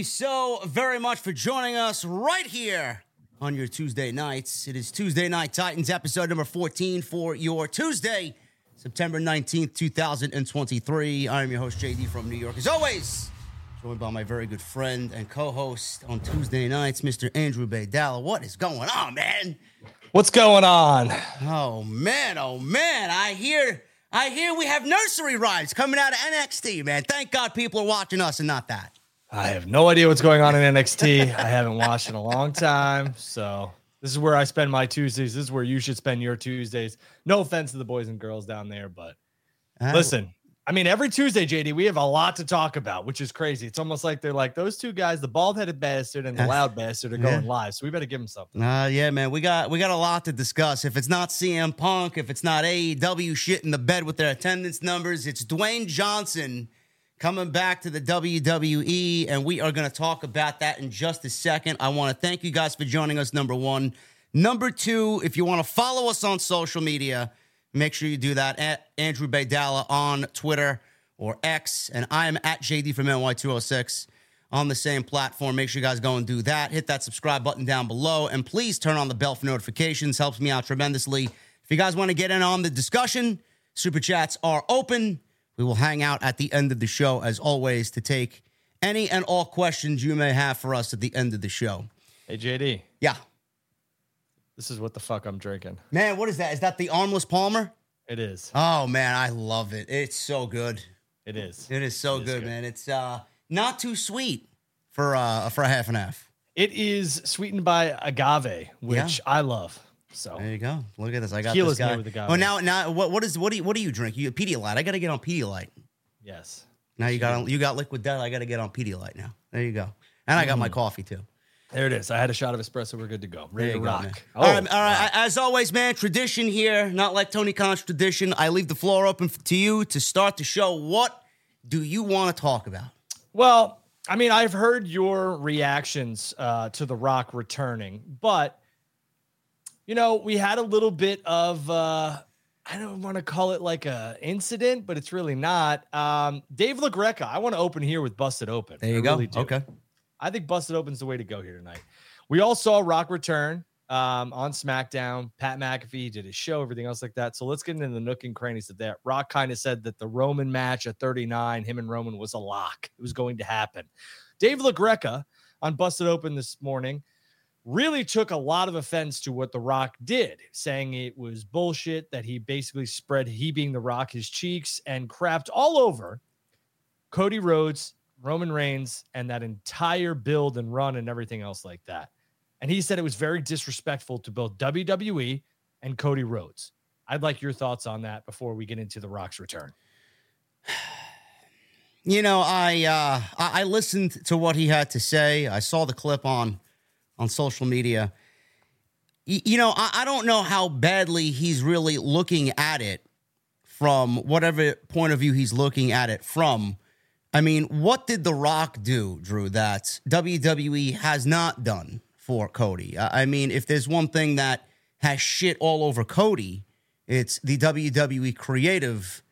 You so very much for joining us right here on your Tuesday nights. It is Tuesday Night Titans, episode number 14 for your Tuesday, September 19th, 2023. I am your host, JD from New York. As always, joined by my very good friend and co host on Tuesday nights, Mr. Andrew Baydala. What is going on, man? What's going on? Oh, man. Oh, man. I hear. I hear we have nursery rhymes coming out of NXT, man. Thank God people are watching us and not that. I have no idea what's going on in NXT. I haven't watched in a long time. So this is where I spend my Tuesdays. This is where you should spend your Tuesdays. No offense to the boys and girls down there, but Uh, listen, I mean, every Tuesday, JD, we have a lot to talk about, which is crazy. It's almost like they're like those two guys, the bald headed bastard and the loud bastard, are yeah. going live. So we better give them something. Uh, yeah, man, we got we got a lot to discuss. If it's not CM Punk, if it's not AEW shit in the bed with their attendance numbers, it's Dwayne Johnson coming back to the WWE, and we are going to talk about that in just a second. I want to thank you guys for joining us. Number one, number two, if you want to follow us on social media, make sure you do that at Andrew Baydala on Twitter or X, and I am at JD from NY206 on the same platform. Make sure you guys go and do that. Hit that subscribe button down below, and please turn on the bell for notifications. Helps me out tremendously. If you guys want to get in on the discussion, super chats are open. We will hang out at the end of the show, as always, to take any and all questions you may have for us at the end of the show. Hey, JD, Yeah. this is what the fuck I'm drinking. Man, what is that? Is that the armless Palmer? It is. Oh man, I love it. It's so good. It is. It is so It is good, good. man. It's uh not too sweet for uh for a half and half. It is sweetened by agave, which I love. So There you go. Look at this. I got Tequila's this guy. with agave. Well, now, now, what, what is what do you what do you drink? You Pedialyte. I got to get on Pedialyte. yes. Now you got you got liquid death. I got to get on Pedialyte now. There you go. And I got my coffee too. There it is. I had a shot of espresso. We're good to go. Ready to go, rock. Oh, all right, all right. As always, man, tradition here, not like Tony Khan's tradition. I leave the floor open to you to start the show. What do you want to talk about? Well, I mean, I've heard your reactions uh, to The Rock returning, but you know, we had a little bit of uh, I don't want to call it like a incident, but it's really not. Um, Dave LaGreca, I want to open here with Busted Open. There you I go. really. Okay. I think Busted Open's the way to go here tonight. We all saw Rock return um, on SmackDown. Pat McAfee did his show, everything else like that. So let's get into the nook and crannies of that. Rock kind of said that the Roman match at 39, him and Roman was a lock. It was going to happen. Dave LaGreca on Busted Open this morning really took a lot of offense to what The Rock did, saying it was bullshit that he basically spread, he being The Rock, his cheeks and crapped all over Cody Rhodes, Roman Reigns, and that entire build and run and everything else like that. And he said it was very disrespectful to both WWE and Cody Rhodes. I'd like your thoughts on that before we get into The Rock's return. You know, I uh I, listened to what he had to say. I saw the clip on on social media. Y- you know, I, I don't know how badly he's really looking at it from whatever point of view he's looking at it from. I mean, what did The Rock do, Drew, that WWE has not done for Cody? I I mean, if there's one thing that has shit all over Cody, it's the WWE creative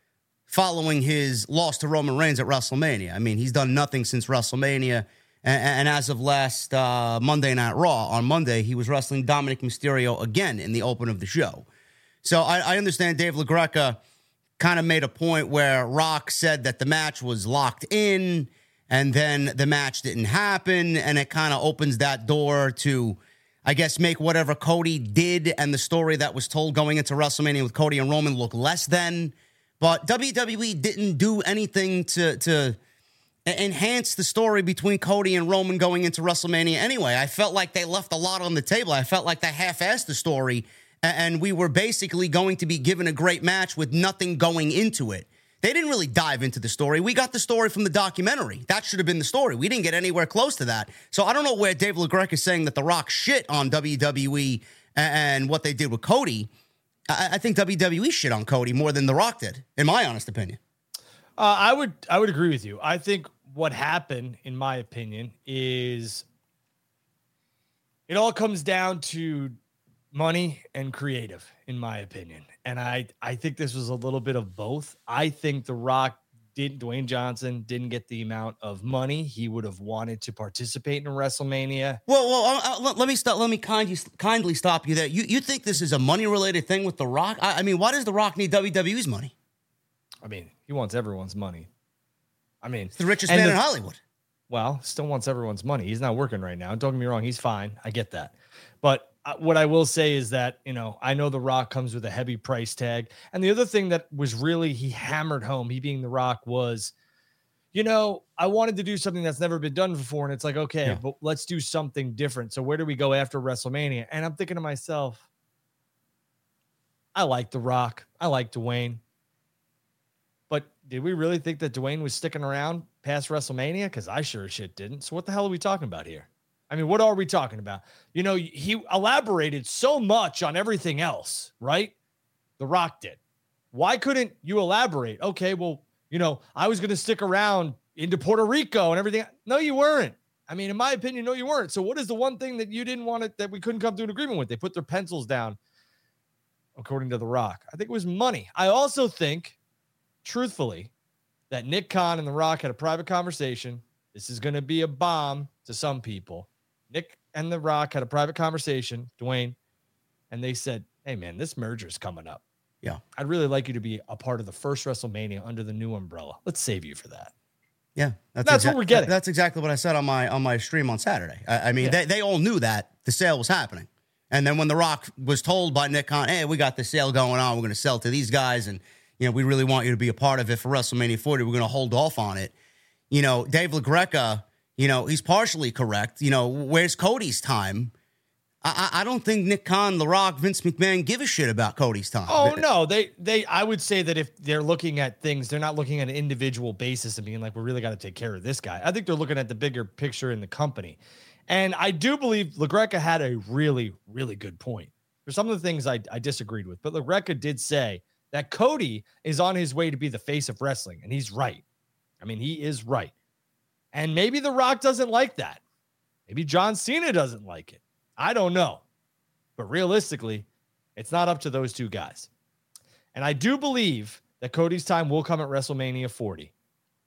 following his loss to Roman Reigns at WrestleMania. I mean, he's done nothing since WrestleMania. And, and as of last uh, Monday Night Raw, on Monday, he was wrestling Dominik Mysterio again in the open of the show. So I, I understand Dave LaGreca kind of made a point where Rock said that the match was locked in and then the match didn't happen. And it kind of opens that door to, I guess, make whatever Cody did and the story that was told going into WrestleMania with Cody and Roman look less than. But WWE didn't do anything to, to enhance the story between Cody and Roman going into WrestleMania anyway. I felt like they left a lot on the table. I felt like they half assed the story and we were basically going to be given a great match with nothing going into it. They didn't really dive into the story. We got the story from the documentary. That should have been the story. We didn't get anywhere close to that. So I don't know where Dave LaGreca is saying that The Rock shit on WWE and what they did with Cody. I think WWE shit on Cody more than The Rock did, in my honest opinion. Uh, I would I would agree with you. I think what happened, in my opinion, is it all comes down to money and creative, in my opinion. And I I think this was a little bit of both. I think The Rock didn't, Dwayne Johnson didn't get the amount of money he would have wanted to participate in WrestleMania. Well, well, uh, let, let, me stop. Let me kindly kindly stop you there. You you think this is a money related thing with The Rock? I, I mean, why does The Rock need WWE's money? I mean, he wants everyone's money. I mean, He's the richest man the, in Hollywood. Well, still wants everyone's money. He's not working right now. Don't get me wrong. He's fine. I get that. But uh, what I will say is that, you know, I know The Rock comes with a heavy price tag. And the other thing that was really, he hammered home, he being The Rock, was, you know, I wanted to do something that's never been done before. And it's like, okay, yeah. but let's do something different. So where do we go after WrestleMania? And I'm thinking to myself, I like The Rock. I like Dwayne. Did we really think that Dwayne was sticking around past WrestleMania? Because I sure shit didn't. So what the hell are we talking about here? I mean, what are we talking about? You know, he elaborated so much on everything else, right? The Rock did. Why couldn't you elaborate? Okay, well, you know, I was going to stick around into Puerto Rico and everything. No, you weren't. I mean, in my opinion, no, you weren't. So, what is the one thing that you didn't want it that we couldn't come to an agreement with? They put their pencils down, according to The Rock. I think it was money. I also think, truthfully, that Nick Khan and The Rock had a private conversation. This is going to be a bomb to some people. Nick and The Rock had a private conversation, Dwayne, and they said, Hey, man, this merger is coming up. Yeah. I'd really like you to be a part of the first WrestleMania under the new umbrella. Let's save you for that. Yeah, that's, that's exa- what we're getting. That's exactly what I said on my on my stream on Saturday. I, I mean, yeah. they, they all knew that the sale was happening, and then when The Rock was told by Nick Khan, "Hey, we got the sale going on. We're going to sell to these guys, and you know, we really want you to be a part of it for WrestleMania 40. We're going to hold off on it." You know, Dave LaGreca you know, he's partially correct. You know, where's Cody's time? I, I don't think Nick Khan, The Rock, Vince McMahon give a shit about Cody's time. Oh no, they they I would say that if they're looking at things, they're not looking at an individual basis and being like, we really got to take care of this guy. I think they're looking at the bigger picture in the company. And I do believe LaGreca had a really, really good point. There's some of the things I, I disagreed with, but LaGreca did say that Cody is on his way to be the face of wrestling, and he's right. I mean, he is right. And maybe The Rock doesn't like that. Maybe John Cena doesn't like it. I don't know. But realistically, it's not up to those two guys. And I do believe that Cody's time will come at WrestleMania 40.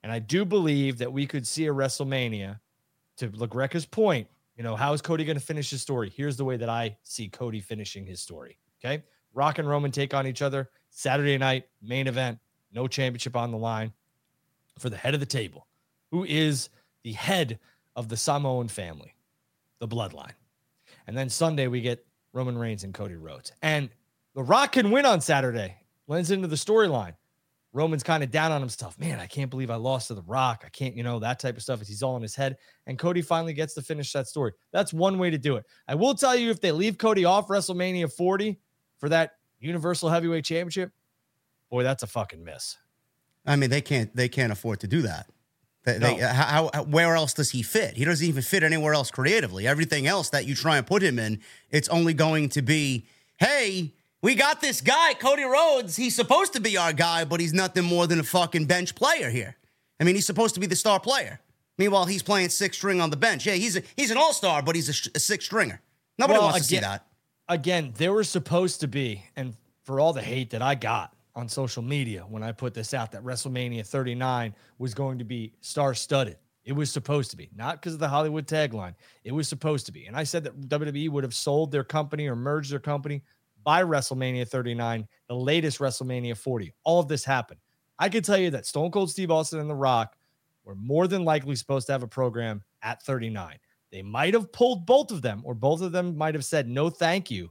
And I do believe that we could see a WrestleMania to LaGreca's point. You know, how is Cody going to finish his story? Here's the way that I see Cody finishing his story. Okay. Rock and Roman take on each other Saturday night, main event, no championship on the line for the head of the table who is the head of the Samoan family, the bloodline. And then Sunday, we get Roman Reigns and Cody Rhodes. And The Rock can win on Saturday, lends into the storyline. Roman's kind of down on himself. Man, I can't believe I lost to The Rock. I can't, you know, that type of stuff. He's all in his head. And Cody finally gets to finish that story. That's one way to do it. I will tell you if they leave Cody off WrestleMania 40 for that Universal Heavyweight Championship, boy, that's a fucking miss. I mean, they can't they can't afford to do that. They, no. they, how, how, where else does he fit? He doesn't even fit anywhere else creatively. Everything else that you try and put him in, it's only going to be, hey, we got this guy, Cody Rhodes. He's supposed to be our guy, but he's nothing more than a fucking bench player here. I mean, he's supposed to be the star player. Meanwhile, he's playing six string on the bench. Yeah, he's a, he's an all star, but he's a, a six stringer. Nobody well, wants again, to see that. Again, there was supposed to be, and for all the hate that I got, on social media when I put this out that WrestleMania 39 was going to be star studded. It was supposed to be, not because of the Hollywood tagline. It was supposed to be. And I said that WWE would have sold their company or merged their company by WrestleMania 39, the latest WrestleMania 40. All of this happened. I can tell you that Stone Cold Steve Austin and The Rock were more than likely supposed to have a program at 39. They might have pulled both of them, or both of them might have said no thank you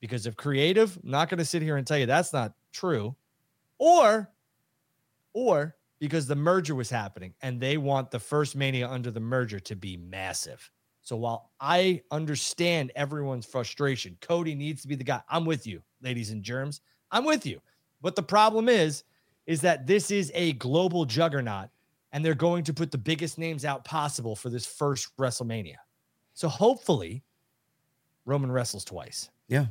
because if creative. I'm not going to sit here and tell you that's not true, or or because the merger was happening and they want the first mania under the merger to be massive. So while I understand everyone's frustration, Cody needs to be the guy. I'm with you, ladies and germs. I'm with you. But the problem is, is that this is a global juggernaut and they're going to put the biggest names out possible for this first WrestleMania. So hopefully, Roman wrestles twice. Yeah.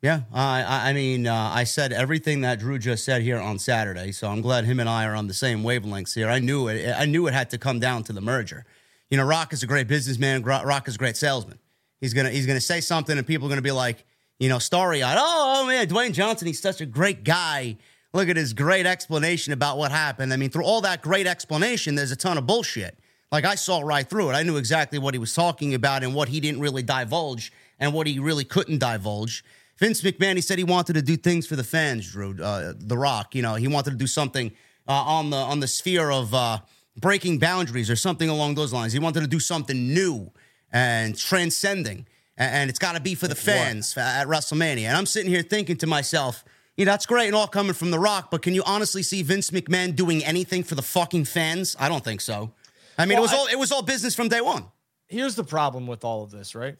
Yeah. I, I mean, uh, I said everything that Drew just said here on Saturday. So I'm glad him and I are on the same wavelengths here. I knew it. I knew it had to come down to the merger. You know, Rock is a great businessman. Rock is a great salesman. He's gonna he's gonna say something, and people are gonna be like, you know, starry eyed. Oh man, Dwayne Johnson. He's such a great guy. Look at his great explanation about what happened. I mean, through all that great explanation, there's a ton of bullshit. Like I saw right through it. I knew exactly what he was talking about and what he didn't really divulge and what he really couldn't divulge. Vince McMahon, he said he wanted to do things for the fans, Drew. Uh, the Rock, you know, he wanted to do something uh, on the on the sphere of uh, breaking boundaries or something along those lines. He wanted to do something new and transcending, and it's got to be for the fans what? at WrestleMania. And I'm sitting here thinking to myself, you know, that's great and all coming from The Rock, but can you honestly see Vince McMahon doing anything for the fucking fans? I don't think so. I mean, well, it was I, all it was all business from day one. Here's the problem with all of this, right?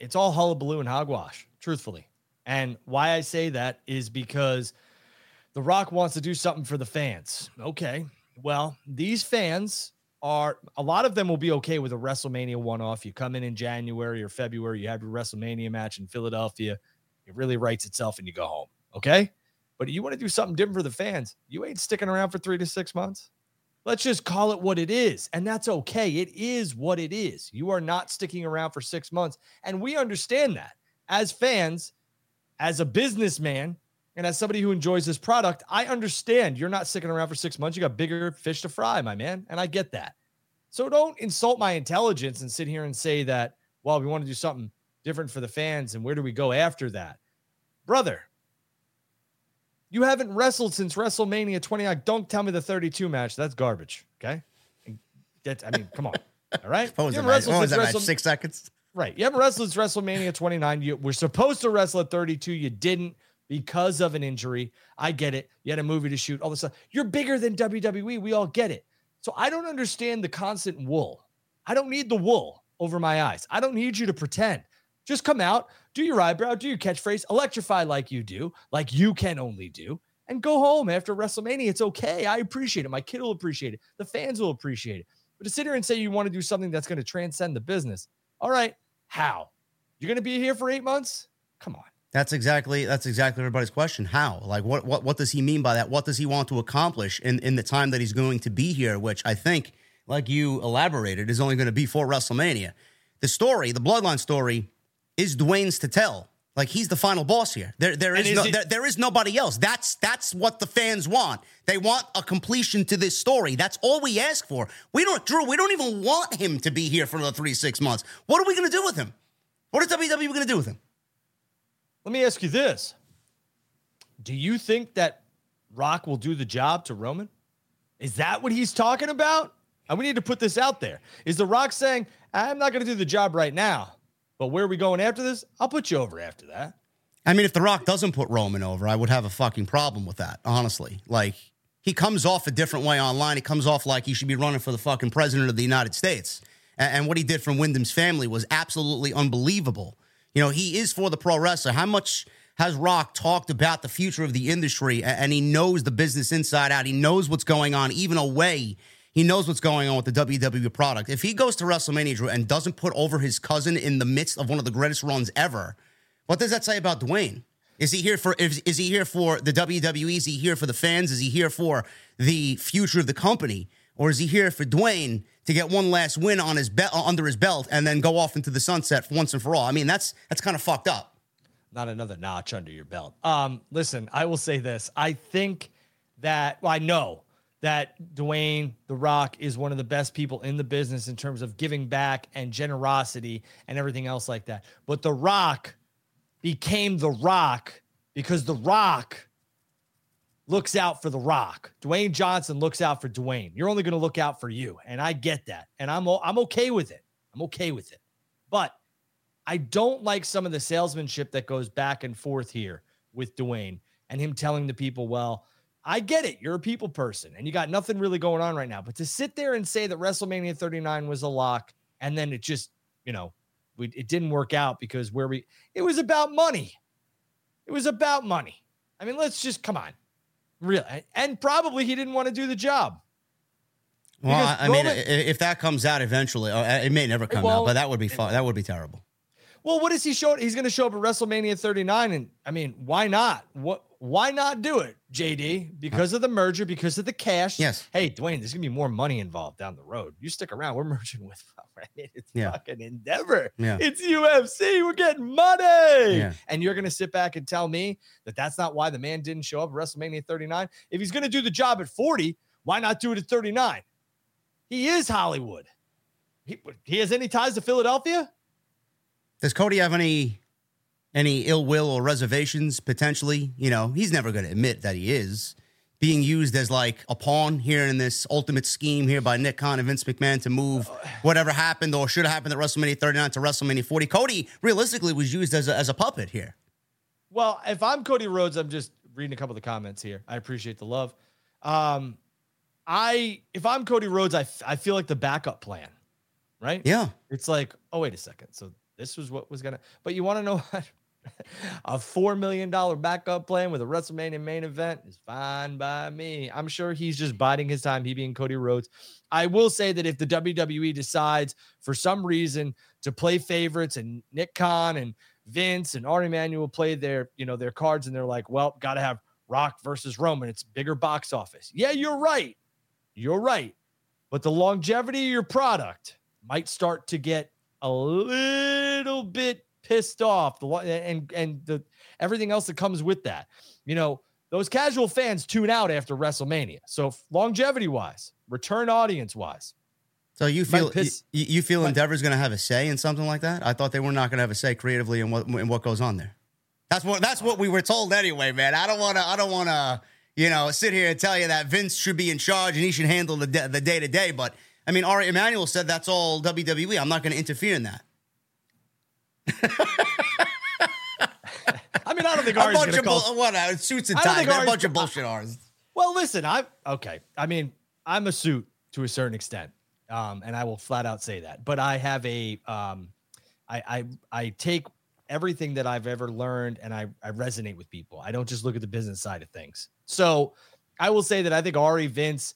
It's all hullabaloo and hogwash truthfully. And why I say that is because The Rock wants to do something for the fans. Okay. Well, these fans are a lot of them will be okay with a WrestleMania one off. You come in in January or February, you have your WrestleMania match in Philadelphia, it really writes itself and you go home. Okay. But you want to do something different for the fans, you ain't sticking around for three to six months. Let's just call it what it is. And that's okay. It is what it is. You are not sticking around for six months. And we understand that as fans, as a businessman, and as somebody who enjoys this product, I understand you're not sticking around for six months. You got bigger fish to fry, my man. And I get that. So don't insult my intelligence and sit here and say that, well, we want to do something different for the fans. And where do we go after that? Brother, you haven't wrestled since WrestleMania 29. Don't tell me the 32 match. That's garbage. Okay. That's, I mean, come on. All right. What was, that, match? What was that match? Six seconds? Right. You haven't wrestled since WrestleMania 29. You were supposed to wrestle at 32. You didn't because of an injury. I get it. You had a movie to shoot, all this stuff. You're bigger than WWE. We all get it. So I don't understand the constant wool. I don't need the wool over my eyes. I don't need you to pretend. Just come out, do your eyebrow, do your catchphrase, electrify like you do, like you can only do, and go home after WrestleMania. It's okay. I appreciate it. My kid will appreciate it. The fans will appreciate it. But to sit here and say you want to do something that's going to transcend the business, all right, how? You're going to be here for eight months? Come on. That's exactly that's exactly everybody's question. How? Like what what what does he mean by that? What does he want to accomplish in in the time that he's going to be here? Which I think, like you elaborated, is only going to be for WrestleMania. The story, the Bloodline story, is Dwayne's to tell. Like he's the final boss here. There, there is, is no, it, there, there is nobody else. That's that's what the fans want. They want a completion to this story. That's all we ask for. We don't, Drew. We don't even want him to be here for the three six months. What are we going to do with him? What is WWE going to do with him? Let me ask you this: Do you think that Rock will do the job to Roman? Is that what he's talking about? And we need to put this out there. Is The Rock saying, "I'm not going to do the job right now"? But where are we going after this? I'll put you over after that. I mean, if The Rock doesn't put Roman over, I would have a fucking problem with that, honestly. Like, he comes off a different way online. He comes off like he should be running for the fucking president of the United States. And, what he did from Windham's family was absolutely unbelievable. You know, he is for the pro wrestler. How much has Rock talked about the future of the industry? And he knows the business inside out. He knows what's going on, even away he knows what's going on with the WWE product. If he goes to WrestleMania Drew, and doesn't put over his cousin in the midst of one of the greatest runs ever, what does that say about Dwayne? Is he here for is, is he here for the WWE? Is he here for the fans? Is he here for the future of the company? Or is he here for Dwayne to get one last win on his belt under his belt and then go off into the sunset once and for all? I mean, that's that's kind of fucked up. Not another notch under your belt. Um, listen, I will say this. I think that well, I know that Dwayne The Rock is one of the best people in the business in terms of giving back and generosity and everything else like that. But The Rock became The Rock because The Rock looks out for The Rock. Dwayne Johnson looks out for Dwayne. You're only going to look out for you, and I get that, and I'm I'm okay with it. I'm okay with it, but I don't like some of the salesmanship that goes back and forth here with Dwayne and him telling the people, well I get it. You're a people person and you got nothing really going on right now. But to sit there and say that WrestleMania 39 was a lock and then it just you know, we, it didn't work out because where we, it was about money. It was about money. I mean, let's just come on. Really. And probably he didn't want to do the job. Well, Because I, I mean, Roman- i- if that comes out eventually, uh, it may never come out, but that would be fun. That would be terrible. Well, what is he showing? He's going to show up at WrestleMania 39. And I mean, why not? What, why not do it, JD? Because of the merger, because of the cash. Yes. Hey, Dwayne, there's going to be more money involved down the road. You stick around. We're merging with, right? It's Yeah. fucking endeavor. Yeah. It's UFC. We're getting money. Yeah. And you're going to sit back and tell me that that's not why the man didn't show up at WrestleMania 39. If he's going to do the job at 40, why not do it at 39? He is Hollywood. He, he has any ties to Philadelphia? Does Cody have any any ill will or reservations potentially? You know, he's never going to admit that he is being used as like a pawn here in this ultimate scheme here by Nick Khan and Vince McMahon to move whatever happened or should have happened at WrestleMania 39 to WrestleMania 40. Cody realistically was used as a, as a puppet here. Well, if I'm Cody Rhodes, I'm just reading a couple of the comments here. I appreciate the love. Um, I if I'm Cody Rhodes, I, f- I feel like the backup plan, right? Yeah. It's like, oh wait a second, so this was what was gonna. But you want to know what? a four million dollar backup plan with a WrestleMania main event is fine by me. I'm sure he's just biding his time. He being Cody Rhodes. I will say that if the WWE decides for some reason to play favorites and Nick Khan and Vince and Ari Emanuel play their, you know, their cards and they're like, well, got to have Rock versus Roman. It's bigger box office. Yeah, you're right. You're right. But the longevity of your product might start to get a little bit pissed off. The and and the everything else that comes with that. You know, those casual fans tune out after WrestleMania. So longevity wise, return audience wise, So you feel piss- you, you feel might- Endeavor's going to have a say in something like that? I thought they were not going to have a say creatively in what in what goes on there. That's what that's what we were told anyway, man. I don't want to I don't want to you know sit here and tell you that Vince should be in charge and he should handle the the day to day. But I mean, Ari Emanuel said that's all WWE. I'm not going to interfere in that. I mean, I don't think A Ari's bunch gonna of call. bull- what uh, suits and I ties, a bunch of bullshit. Ours. Well, listen, I'm okay. I mean, I'm a suit to a certain extent, um, and I will flat out say that. But I have a, um, I, I, I take everything that I've ever learned, and I, I resonate with people. I don't just look at the business side of things. So, I will say that I think Ari, Vince,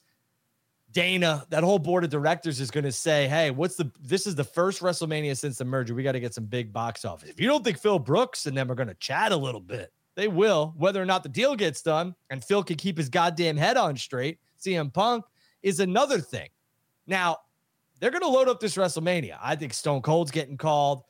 Dana, that whole board of directors is going to say, "Hey, what's the? This is the first WrestleMania since the merger. We got to get some big box office. If you don't think Phil Brooks and them are going to chat a little bit, they will. Whether or not the deal gets done and Phil can keep his goddamn head on straight, CM Punk is another thing. Now, they're going to load up this WrestleMania. I think Stone Cold's getting called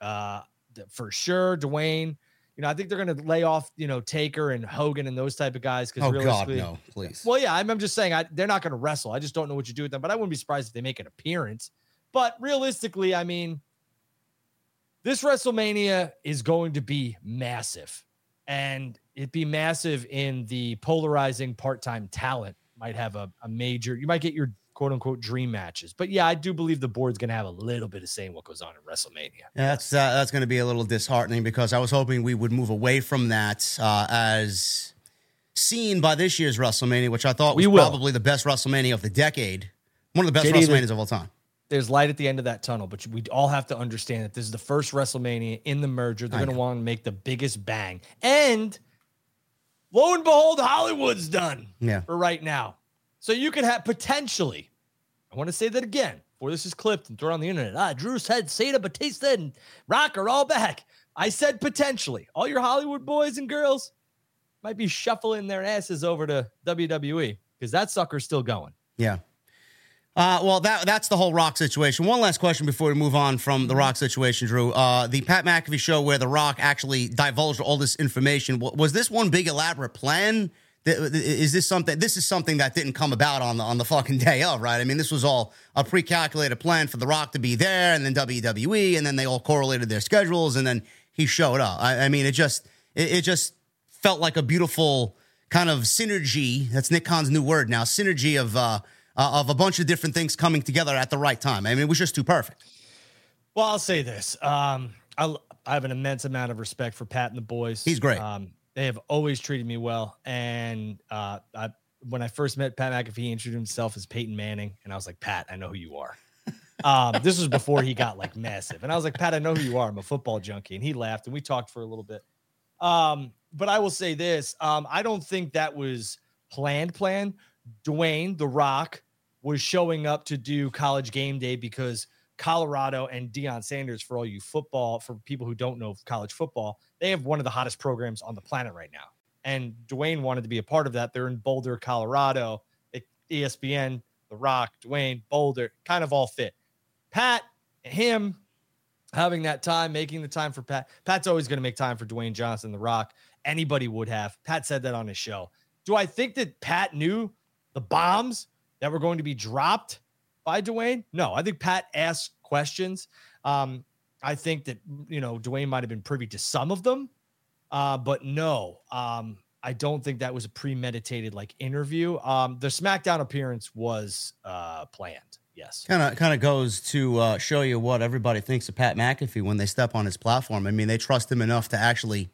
uh, for sure. Dwayne, you know, I think they're going to lay off, you know, Taker and Hogan and those type of guys because Oh God, no, please. well, yeah, I'm, I'm just saying I, they're not going to wrestle. I just don't know what you do with them, but I wouldn't be surprised if they make an appearance. But realistically, I mean, this WrestleMania is going to be massive, and it'd be massive in the polarizing part-time talent. Might have a, a major. You might get your quote unquote dream matches, but yeah, I do believe the board's going to have a little bit of say in what goes on in WrestleMania. Yeah, that's uh, that's going to be a little disheartening because I was hoping we would move away from that uh, as seen by this year's WrestleMania, which I thought was probably the best WrestleMania of the decade, one of the best JD, WrestleManias of all time. there's light at the end of that tunnel, but we all have to understand that this is the first WrestleMania in the merger. They're going to want to make the biggest bang. And lo and behold, Hollywood's done Yeah, for right now. So you could have potentially, I want to say that again before this is clipped and thrown on the internet. Ah, Drew said Cena, Batista, and Rock are all back. I said potentially. All your Hollywood boys and girls might be shuffling their asses over to WWE because that sucker's still going. yeah. Uh, well, that that's the whole Rock situation. One last question before we move on from the Rock situation, Drew. Uh, the Pat McAfee show where the Rock actually divulged all this information. Was this one big elaborate plan? Is this something? This is something that didn't come about on the on the fucking day of, right? I mean, this was all a pre-calculated plan for the Rock to be there, and then WWE, and then they all correlated their schedules, and then he showed up. I, I mean, it just it, it just felt like a beautiful kind of synergy. That's Nick Khan's new word now. Synergy of uh, uh, of a bunch of different things coming together at the right time. I mean, it was just too perfect. Well, I'll say this. Um, I, I have an immense amount of respect for Pat and the boys. He's great. Um, they have always treated me well. And uh, I, when I first met Pat McAfee, he introduced himself as Peyton Manning. And I was like, Pat, I know who you are. Um, this was before he got like massive. And I was like, Pat, I know who you are. I'm a football junkie. And he laughed and we talked for a little bit. Um, but I will say this um, I don't think that was planned, planned. Dwayne, The Rock, was showing up to do college game day because Colorado and Deion Sanders, for all you football, for people who don't know college football, they have one of the hottest programs on the planet right now. And Dwayne wanted to be a part of that. They're in Boulder, Colorado. ESPN, The Rock, Dwayne, Boulder, kind of all fit. Pat, him having that time, making the time for Pat. Pat's always going to make time for Dwayne Johnson, The Rock. Anybody would have. Pat said that on his show. Do I think that Pat knew the bombs that were going to be dropped by Dwayne? No, I think Pat asked questions. Um, I think that you know Dwayne might have been privy to some of them, uh, but no, um, I don't think that was a premeditated like interview. Um, the SmackDown appearance was uh, planned. Yes, kind of kind of goes to uh, show you what everybody thinks of Pat McAfee when they step on his platform. I mean, they trust him enough to actually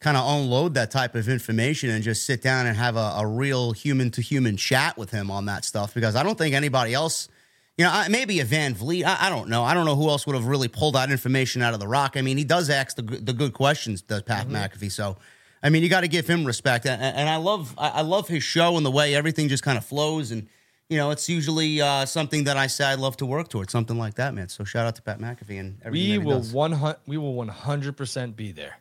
kind of unload that type of information and just sit down and have a, a real human to human chat with him on that stuff because I don't think anybody else, you know, maybe a Van Vliet. I, I, don't know. I don't know who else would have really pulled that information out of the rock. I mean, he does ask the, the good questions, does Pat mm-hmm. McAfee. So, I mean, you got to give him respect. And, and I love, I love his show and the way everything just kind of flows. And, you know, it's usually uh, something that I say I love to work towards, something like that, man. So shout out to Pat McAfee and everything. We will one we will one hundred percent be there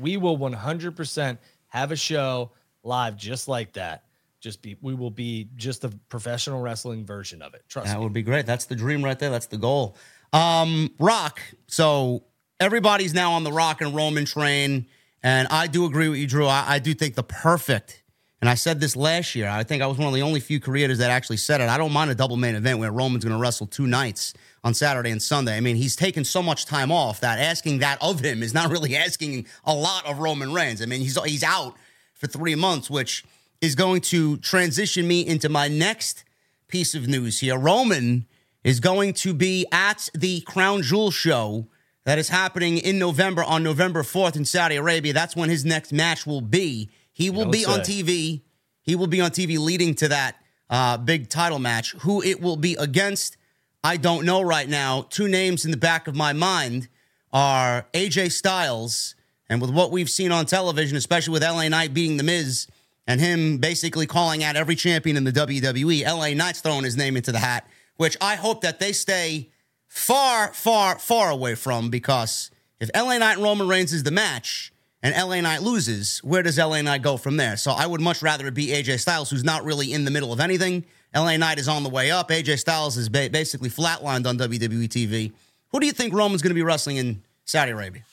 we will 100% have a show live just like that. Just be, we will be just the professional wrestling version of it. Trust that me. would be great. That's the dream right there. That's the goal. Um, Rock. So everybody's now on the Rock and Roman train, and I do agree with you, Drew. I, I do think the perfect and I said this last year. I think I was one of the only few creators that actually said it. I don't mind a double main event where Roman's going to wrestle two nights on Saturday and Sunday. I mean, he's taken so much time off that asking that of him is not really asking a lot of Roman Reigns. I mean, he's he's out for three months, which is going to transition me into my next piece of news here. Roman is going to be at the Crown Jewel show that is happening in November on November 4th in Saudi Arabia. That's when his next match will be. He will be say. on TV. He will be on TV leading to that uh, big title match. Who it will be against, I don't know right now. Two names in the back of my mind are AJ Styles, and with what we've seen on television, especially with LA Knight beating The Miz and him basically calling out every champion in the WWE, LA Knight's throwing his name into the hat, which I hope that they stay far, far, far away from because if LA Knight and Roman Reigns is the match, and LA Knight loses, where does LA Knight go from there? So I would much rather it be AJ Styles, who's not really in the middle of anything. LA Knight is on the way up. AJ Styles is ba- basically flatlined on WWE TV. Who do you think Roman's going to be wrestling in Saudi Arabia?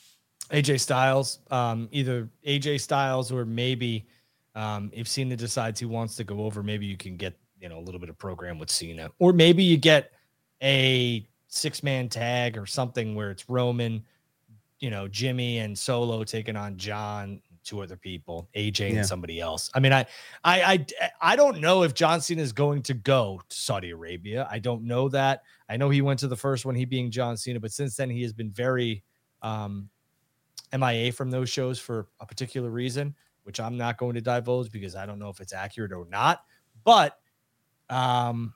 AJ Styles, um, either AJ Styles or maybe um, if Cena decides he wants to go over, maybe you can get you know a little bit of program with Cena, or maybe you get a six man tag or something where it's Roman you know, Jimmy and Solo taking on John, two other people, AJ yeah. and somebody else. I mean, I, I, I, I don't know if John Cena is going to go to Saudi Arabia. I don't know that. I know he went to the first one, he being John Cena, but since then he has been very um, MIA from those shows for a particular reason, which I'm not going to divulge because I don't know if it's accurate or not. But um,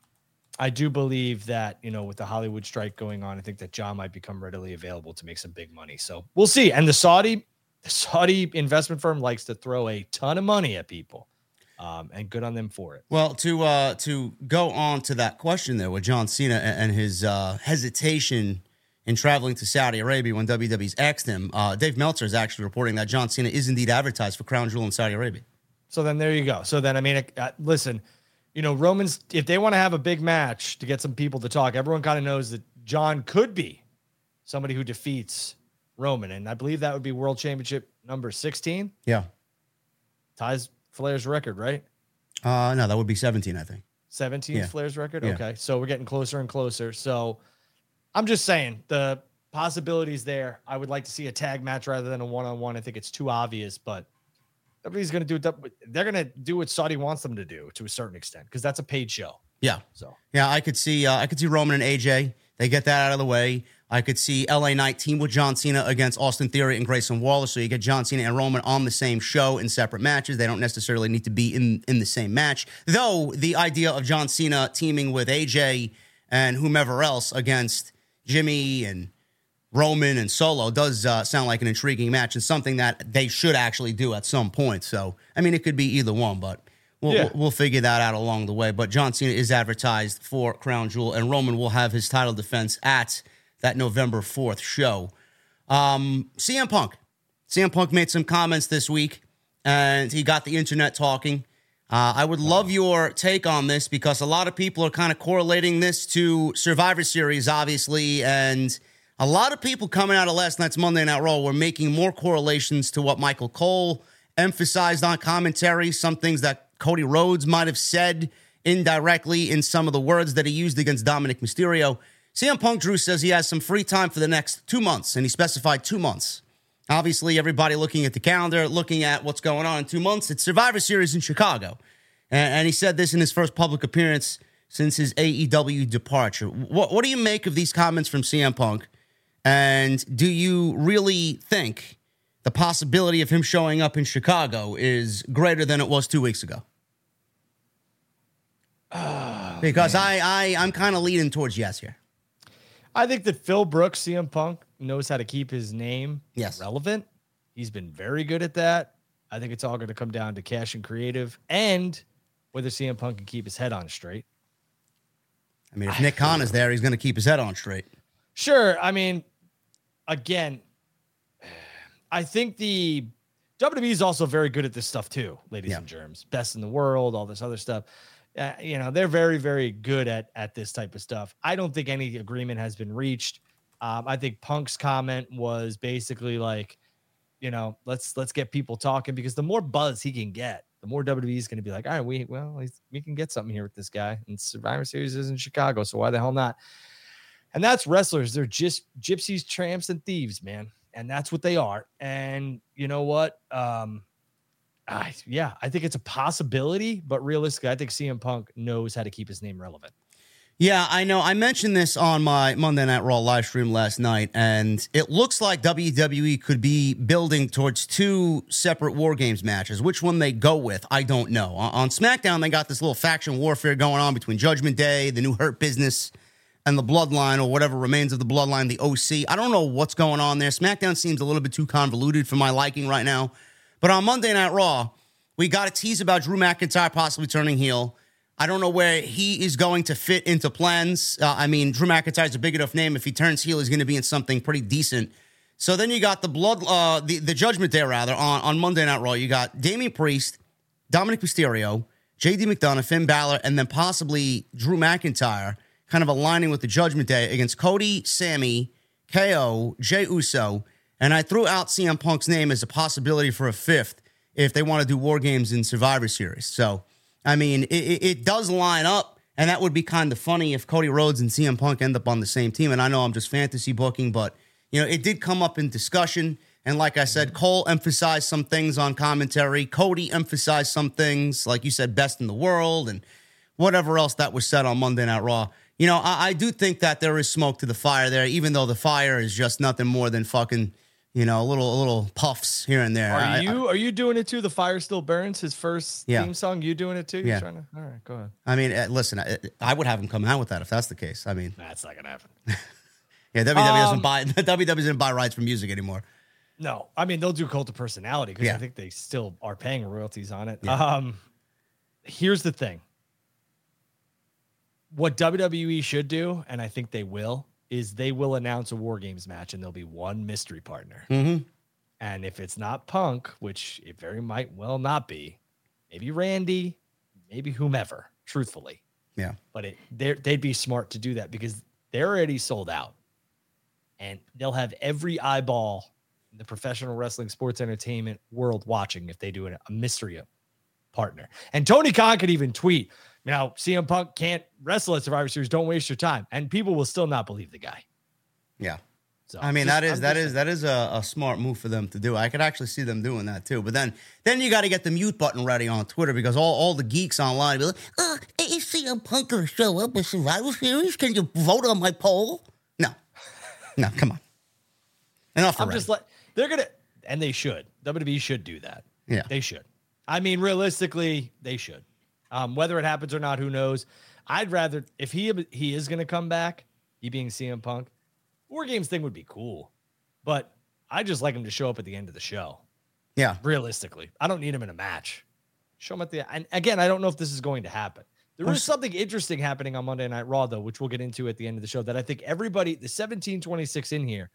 I do believe that, you know, with the Hollywood strike going on, I think that John might become readily available to make some big money. So we'll see. And the Saudi, the Saudi investment firm likes to throw a ton of money at people. Um, and good on them for it. Well, to uh, to go on to that question there with John Cena and his uh, hesitation in traveling to Saudi Arabia when WWE's asked him, uh, Dave Meltzer is actually reporting that John Cena is indeed advertised for Crown Jewel in Saudi Arabia. So then there you go. So then I mean, uh, listen, you know, Romans, if they want to have a big match to get some people to talk, everyone kind of knows that John could be somebody who defeats Roman. And I believe that would be world championship number 16. Yeah. Ties Flair's record, right? Uh, no, that would be 17, I think. 17 yeah. Flair's record? Yeah. Okay. So we're getting closer and closer. So I'm just saying the possibilities there. I would like to see a tag match rather than a one on one. I think it's too obvious, but everybody's going to do it. They're going to do what Saudi wants them to do to a certain extent because that's a paid show. Yeah. So yeah, I could see uh, I could see Roman and AJ. They get that out of the way. I could see LA Knight team with John Cena against Austin Theory and Grayson Waller. So you get John Cena and Roman on the same show in separate matches. They don't necessarily need to be in in the same match. Though the idea of John Cena teaming with AJ and whomever else against Jimmy and Roman and Solo does uh, sound like an intriguing match and something that they should actually do at some point. So, I mean, it could be either one, but we'll, Yeah. we'll, we'll figure that out along the way. But John Cena is advertised for Crown Jewel, and Roman will have his title defense at that November 4th show. Um, CM Punk. CM Punk made some comments this week, and he got the internet talking. Uh, I would love your take on this because a lot of people are kind of correlating this to Survivor Series, obviously, and a lot of people coming out of last night's Monday Night Raw were making more correlations to what Michael Cole emphasized on commentary, some things that Cody Rhodes might have said indirectly in some of the words that he used against Dominik Mysterio. CM Punk Drew says he has some free time for the next two months, and he specified two months. Obviously, everybody looking at the calendar, looking at what's going on in two months. It's Survivor Series in Chicago. And, and he said this in his first public appearance since his AEW departure. What, what do you make of these comments from CM Punk? And do you really think the possibility of him showing up in Chicago is greater than it was two weeks ago? Ah, because I, I, I'm kind of leaning towards yes here. I think that Phil Brooks, CM Punk, knows how to keep his name Yes. relevant. He's been very good at that. I think it's all going to come down to cash and creative and whether CM Punk can keep his head on straight. I mean, if Nick Khan is there, he's going to keep his head on straight. Sure. I mean, again, I think the WWE is also very good at this stuff too, ladies Yeah. and germs. Best in the world, all this other stuff. Uh, you know, they're very, very good at at this type of stuff. I don't think any agreement has been reached. Um, I think Punk's comment was basically like, you know, let's let's get people talking because the more buzz he can get, the more WWE is going to be like, all right, we well, we can get something here with this guy. And Survivor Series is in Chicago, so why the hell not? And that's wrestlers. They're just gypsies, tramps, and thieves, man. And that's what they are. And you know what? Um, I, yeah, I think it's a possibility, but realistically, I think CM Punk knows how to keep his name relevant. Yeah, I know. I mentioned this on my Monday Night Raw live stream last night, and it looks like WWE could be building towards two separate War Games matches. Which one they go with, I don't know. On on SmackDown, they got this little faction warfare going on between Judgment Day, the new Hurt Business, and the Bloodline, or whatever remains of the Bloodline, the OC. I don't know what's going on there. SmackDown seems a little bit too convoluted for my liking right now. But on Monday Night Raw, we got a tease about Drew McIntyre possibly turning heel. I don't know where he is going to fit into plans. Uh, I mean, Drew McIntyre's a big enough name. If he turns heel, he's going to be in something pretty decent. So then you got the blood, uh, the the Judgment Day rather on on Monday Night Raw. You got Damian Priest, Dominik Mysterio, J.D. McDonagh, Finn Balor, and then possibly Drew McIntyre, kind of aligning with the Judgment Day against Cody, Sammy, KO, Jey Uso, and I threw out CM Punk's name as a possibility for a fifth if they want to do War Games in Survivor Series. So, I mean, it, it, does line up, and that would be kind of funny if Cody Rhodes and CM Punk end up on the same team. And I know I'm just fantasy booking, but you know, it did come up in discussion. And like I said, Cole emphasized some things on commentary. Cody emphasized some things, like you said, best in the world, and whatever else that was said on Monday Night Raw. You know, I, I do think that there is smoke to the fire there, even though the fire is just nothing more than fucking, you know, a little a little puffs here and there. Are I- I- you are you doing it too? The fire still burns. His first Yeah. theme song. You doing it too? You're Yeah. Trying to, all right, go ahead. I mean, uh, listen, I, I would have him come out with that if that's the case. I mean, That's not gonna happen. yeah, WWE doesn't Um, buy WWE doesn't buy rights for music anymore. No, I mean they'll do cult of personality because Yeah. I think they still are paying royalties on it. Yeah. Um, here's the thing: what WWE should do, and I think they will, is they will announce a War Games match, and there'll be one mystery partner. hmm And if it's not Punk, which it very might well not be, maybe Randy, maybe whomever. Truthfully, Yeah. but it they'd be smart to do that because they're already sold out and they'll have every eyeball in the professional wrestling sports entertainment world watching if they do a mystery partner and tony khan could even tweet now cm punk can't wrestle at survivor series don't waste your time and people will still not believe the guy Yeah. so I mean, just- that is that is that is a, a smart move for them to do. I could actually see them doing that too. But then then you got to get the mute button ready on Twitter because all, all the geeks online be like, "Uh, is CM Punk gonna show up at Survivor Series? Can you vote on my poll?" No, no, come on. Enough I'm already. just like they're gonna, and they should. WWE should do that. Yeah. they should. I mean, realistically, they should. Um, whether it happens or not, who knows? I'd rather if he he is going to come back, he being CM Punk, War Games thing would be cool, but I just like him to show up at the end of the show. Yeah. Realistically, I don't need him in a match. Show him at the and again, I don't know if this is going to happen. There is something interesting happening on Monday Night Raw, though, which we'll get into at the end of the show that I think everybody, the 1726 in here,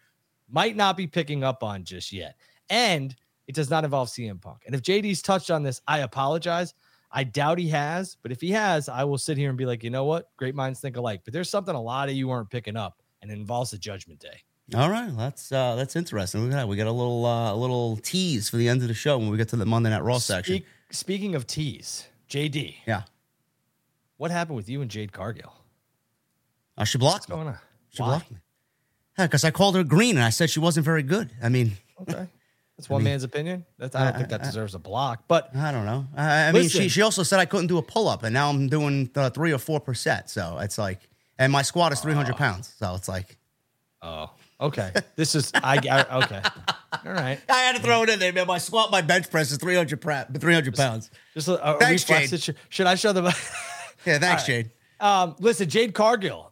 might not be picking up on just yet. And it does not involve CM Punk. And if JD's touched on this, I apologize. I doubt he has, but if he has, I will sit here and be like, you know what? Great minds think alike. But there's something a lot of you aren't picking up, and it involves the judgment day. All right, that's uh, that's interesting. We got we got a little uh, a little tease for the end of the show when we get to the Monday Night Raw section. Speaking of tease, JD. Yeah. What happened with you and Jade Cargill? Uh, she blocked What's going on? She Why? blocked me. Yeah, because I called her green and I said she wasn't very good. I mean, Okay. That's one mean, man's opinion. That's I don't I- think that I- deserves a block. But I don't know. I, I mean, she she also said I couldn't do a pull up, and now I'm doing uh, three or four percent. So it's like, and my squat is three hundred pounds. So it's like, oh, okay. This is I, I okay. All right. I had to throw it in there, man. My squat, my bench press is 300 pounds. Just a, a Thanks. Jade. Should, I show them? Yeah, thanks, right. Jade. um, listen, Jade Cargill,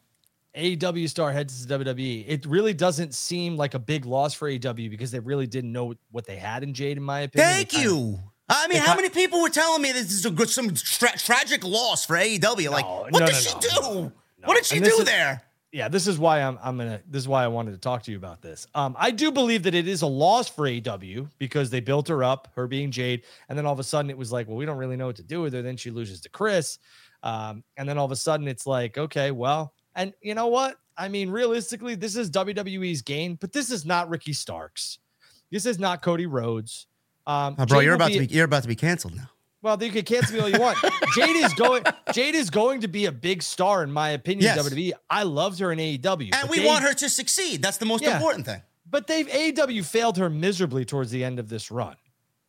AEW star heads to WWE. It really doesn't seem like a big loss for AEW because they really didn't know what they had in Jade, in my opinion. Thank They kinda- you. I mean, how many people were telling me this is a good, some tra- tragic loss for AEW? Like, No, what no, did no, she do? What did she And do is- there? yeah, this is why I'm I'm gonna this is why I wanted to talk to you about this. Um, I do believe that it is a loss for AEW because they built her up, her being Jade, and then all of a sudden it was like, well, we don't really know what to do with her. Then she loses to Kris, um, and then all of a sudden it's like, okay, well, and you know what? I mean, realistically, this is WWE's gain, but this is not Ricky Starks. This is not Cody Rhodes. Um, Oh, bro, Jade you're about to be you're about to be canceled now. well, you can cancel me all you want. Jade is going. Jade is going to be a big star, in my opinion. Yes. WWE. I loved her in AEW, And we they- want her to succeed. That's the most Yeah. important thing. But they've AEW failed her miserably towards the end of this run.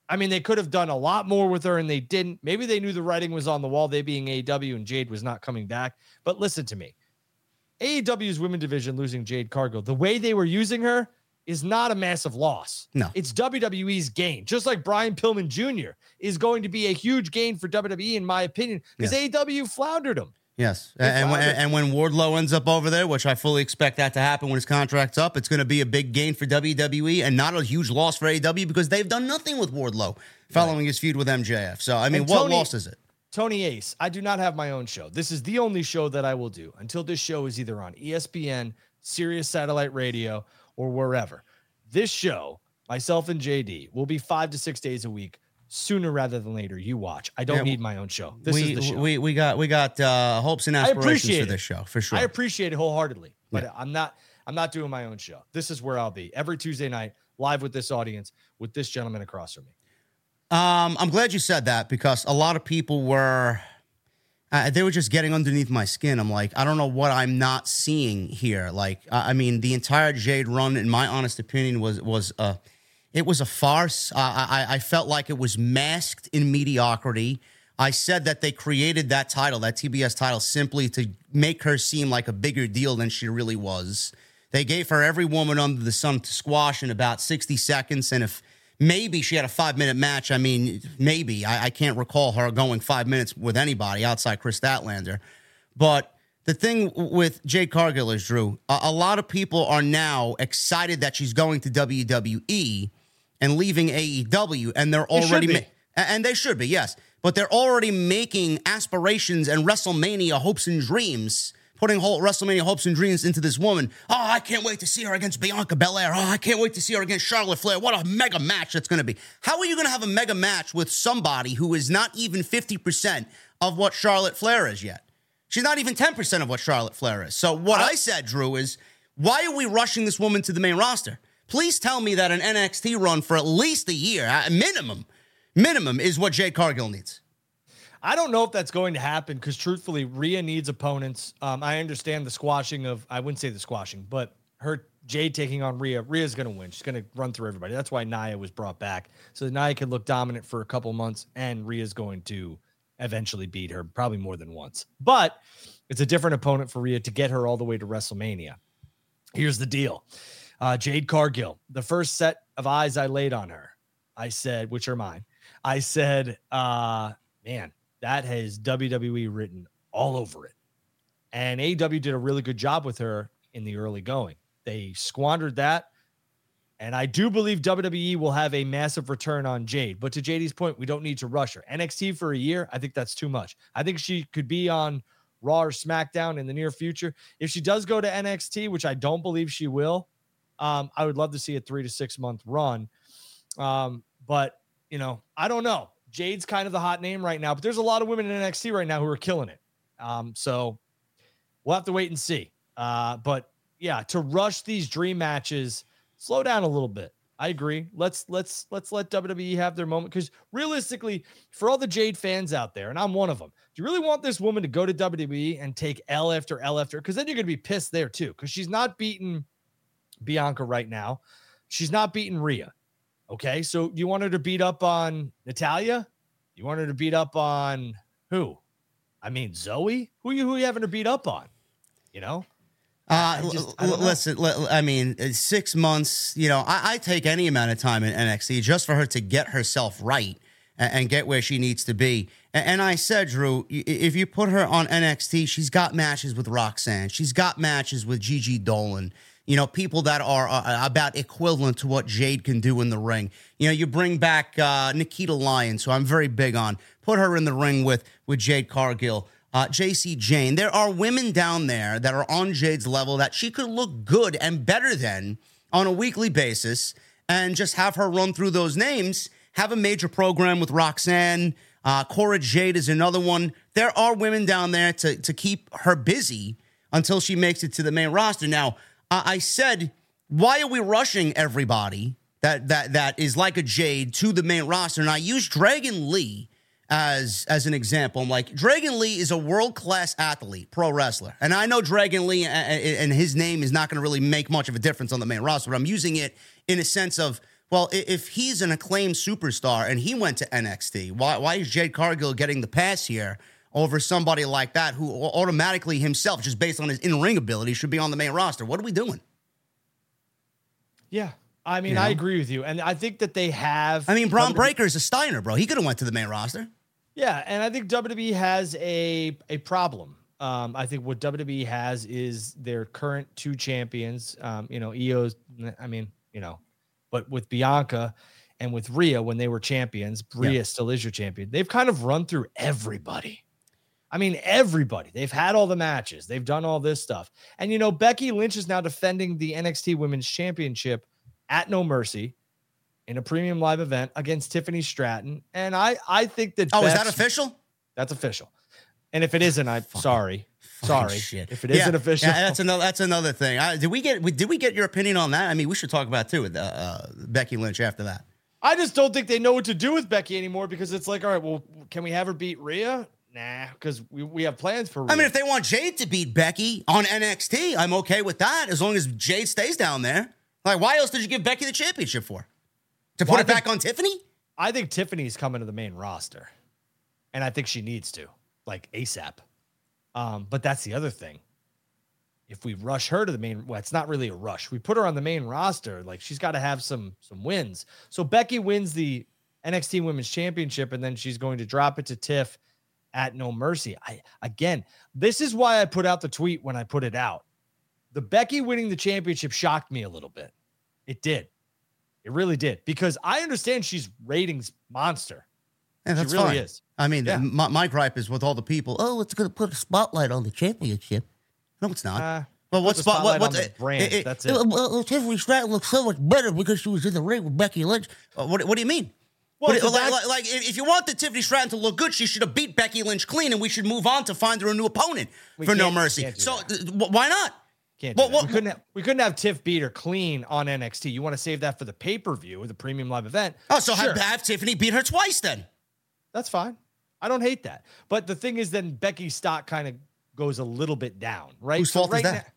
I mean, they could have done a lot more with her, and they didn't. Maybe they knew the writing was on the wall. They being AEW and Jade was not coming back. But listen to me, AEW's women division losing Jade Cargill, the way they were using her is not a massive loss. No. It's WWE's gain. Just like Brian Pillman Jr. is going to be a huge gain for WWE, in my opinion, because AEW floundered him. Yes, They and when, and when Wardlow ends up over there, which I fully expect that to happen when his contract's up, it's going to be a big gain for WWE and not a huge loss for AEW because they've done nothing with Wardlow following his feud with MJF. So I mean, And what Tony- loss is it? Tony Ace, I do not have my own show. This is the only show that I will do until this show is either on ESPN, Sirius Satellite Radio, or wherever. This show, myself and JD, will be five to six days a week. Sooner rather than later, you watch. I don't Yeah, need my own show. This we, is the show. we we got we got uh, hopes and aspirations for this show for sure. I appreciate it wholeheartedly, but Yeah. I'm not. I'm not doing my own show. This is where I'll be every Tuesday night, live with this audience, with this gentleman across from me. Um, I'm glad you said that because a lot of people were, uh, they were just getting underneath my skin. I'm like, I don't know what I'm not seeing here. Like, I I mean, the entire Jade run, in my honest opinion, was was a, it was a farce. Uh, I I felt like it was masked in mediocrity. I said that they created that title, that TBS title, simply to make her seem like a bigger deal than she really was. They gave her every woman under the sun to squash in about 60 seconds. And if maybe she had a five minute match, I mean, maybe. I, I can't recall her going five minutes with anybody outside Kris Statlander. But the thing with Jade Cargill is, Drew, a, a lot of people are now excited that she's going to WWE and leaving AEW, and they're already ma- and they should be, yes. But they're already making aspirations and WrestleMania hopes and dreams, putting whole WrestleMania hopes and dreams into this woman. Oh, I can't wait to see her against Bianca Belair. Oh, I can't wait to see her against Charlotte Flair. What a mega match that's going to be. How are you going to have a mega match with somebody who is not even 50% of what Charlotte Flair is yet? She's not even 10% of what Charlotte Flair is. So what I said, Drew, is why are we rushing this woman to the main roster? Please tell me that an NXT run for at least a year, at minimum, minimum, is what Jade Cargill needs. I don't know if that's going to happen because truthfully, Rhea needs opponents. Um, I understand the squashing of I wouldn't say the squashing, but her Jade taking on Rhea. Rhea's going to win. She's going to run through everybody. That's why Nia was brought back so that Nia could look dominant for a couple months, and Rhea's going to eventually beat her, probably more than once. But it's a different opponent for Rhea to get her all the way to WrestleMania. Here's the deal. Uh, Jade Cargill, the first set of eyes I laid on her, I said, which are mine, I said, uh, man, that has WWE written all over it. And AEW did a really good job with her in the early going. They squandered that. And I do believe WWE will have a massive return on Jade. But to JD's point, we don't need to rush her. NXT for a year, I think that's too much. I think she could be on Raw or SmackDown in the near future. If she does go to NXT, which I don't believe she will, um, I would love to see a three to six month run. Um, but, you know, I don't know. Jade's kind of the hot name right now, but there's a lot of women in NXT right now who are killing it. Um, so we'll have to wait and see. Uh, but yeah, to rush these dream matches – slow down a little bit. I agree. Let's let's let's let WWE have their moment because realistically, for all the Jade fans out there, and I'm one of them, do you really want this woman to go to WWE and take L after L after? Because then you're gonna be pissed there too. Because she's not beating Bianca right now. She's not beating Rhea. Okay, so you want her to beat up on Natalya? You want her to beat up on who? I mean, Zoe. Who you who you having to beat up on? You know. Uh, just, listen, I mean, uh, six months, you know, I, I, take any amount of time in NXT just for her to get herself right and, and get where she needs to be. And, and, I said, Drew, if you put her on NXT, she's got matches with Roxanne, she's got matches with Gigi Dolin, you know, people that are uh, about equivalent to what Jade can do in the ring. You know, you bring back uh, Nikita Lyons, who I'm very big on, put her in the ring with, with Jade Cargill uh, Jacy Jayne. There are women down there that are on Jade's level that she could look good and better than on a weekly basis and just have her run through those names, have a major program with Roxanne. Uh, Cora Jade is another one. There are women down there to, to keep her busy until she makes it to the main roster. Now, I said, why are we rushing everybody that, that, that is like a Jade to the main roster? And I used Dragon Lee as as an example. I'm like Dragon Lee is a world class athlete, pro wrestler, and I know Dragon Lee and his name is not going to really make much of a difference on the main roster. But I'm using it in a sense of well, if he's an acclaimed superstar and he went to NXT, why why is Jade Cargill getting the pass here? Over somebody like that who automatically himself, just based on his in ring ability, should be on the main roster. What are we doing? Yeah, I mean, you know? I agree with you, and I think that they have. I mean, Bron Breakker is a Steiner, bro. He could have went to the main roster. Yeah, and I think WWE has a a problem. Um, I think what WWE has is their current two champions. Um, you know, Io's, I mean, you know, but with Bianca and with Rhea when they were champions, Rhea yeah. still is your champion. They've kind of run through everybody. I mean, everybody. They've had all the matches. They've done all this stuff. And you know, Becky Lynch is now defending the NXT Women's Championship at No Mercy in a premium live event against Tiffany Stratton. And I I think that Oh, is that official? That's official. And if it isn't, I'm sorry. Sorry. Shit. If it isn't official. Yeah, that's another that's another thing. Uh, did we get did we get your opinion on that? I mean, we should talk about too with uh, uh, Becky Lynch after that. I just don't think they know what to do with Becky anymore because it's like, all right, well, can we have her beat Rhea? Nah, because we, we have plans for. Rhea. I mean, if they want Jade to beat Becky on NXT, I'm okay with that as long as Jade stays down there. Like, why else did you give Becky the championship for? To put well, it think, back on Tiffany? I think Tiffany's coming to the main roster. And I think she needs to, like ASAP. Um, but that's the other thing. If we rush her to the main, well, it's not really a rush. We put her on the main roster, like she's got to have some some wins. So Becky wins the NXT Women's Championship, and then she's going to drop it to Tiff at No Mercy. I again, this is why I put out the tweet when I put it out. The Becky winning the championship shocked me a little bit. It did. It really did because I understand she's ratings monster. And that's she really fine. is. I mean, yeah. my, my gripe is with all the people. Oh, it's going to put a spotlight on the championship. No, it's not. Uh, well, what's spot? What, what's the brand? It, it, that's it. Well, Tiffany Stratton looks so much better because she was in the ring with Becky Lynch. Uh, what, what do you mean? Well, what, like, like, if you want the Tiffany Stratton to look good, she should have beat Becky Lynch clean, and we should move on to find her a new opponent for No Mercy. So, uh, why not? Can't well, well, we couldn't have, we couldn't have Tiff beat her clean on NXT. You want to save that for the pay per view, or the premium live event? Oh, so sure. have, have Tiffany beat her twice then. That's fine. I don't hate that. But the thing is, then Becky's stock kind of goes a little bit down, right? Whose so fault right is that? Now,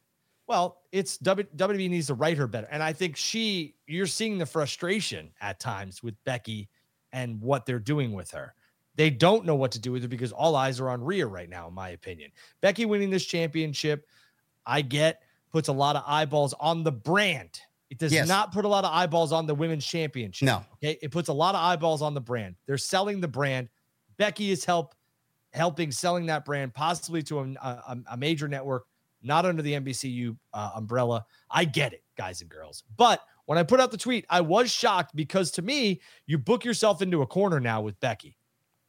well, it's WWE needs to write her better, and I think she. You're seeing the frustration at times with Becky and what they're doing with her. They don't know what to do with her because all eyes are on Rhea right now, in my opinion. Becky winning this championship, I get puts a lot of eyeballs on the brand. It does yes. not put a lot of eyeballs on the women's championship. No. Okay. It puts a lot of eyeballs on the brand. They're selling the brand. Becky is help helping selling that brand possibly to a, a, a major network, not under the NBCU uh, umbrella. I get it, guys and girls. But when I put out the tweet, I was shocked because to me, you book yourself into a corner now with Becky.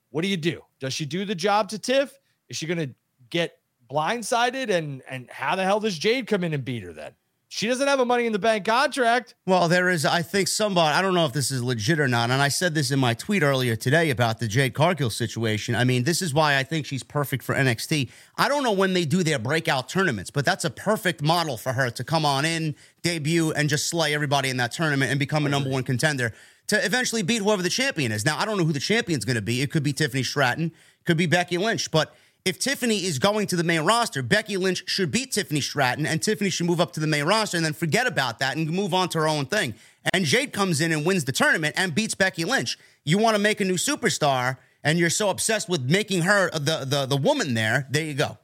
What do you do? Does she do the job to Tiff? Is she going to get blindsided? And and how the hell does Jade come in and beat her then? She doesn't have a money in the bank contract. Well, there is, I think, somebody, I don't know if this is legit or not. And I said this in my tweet earlier today about the Jade Cargill situation. I mean, this is why I think she's perfect for NXT. I don't know when they do their breakout tournaments, but that's a perfect model for her to come on in, debut, and just slay everybody in that tournament and become a number one contender to eventually beat whoever the champion is. Now, I don't know who the champion's going to be. It could be Tiffany Stratton, could be Becky Lynch, but if Tiffany is going to the main roster, Becky Lynch should beat Tiffany Stratton, and Tiffany should move up to the main roster and then forget about that and move on to her own thing. And Jade comes in and wins the tournament and beats Becky Lynch. You want to make a new superstar, and you're so obsessed with making her the the the woman there. There you go.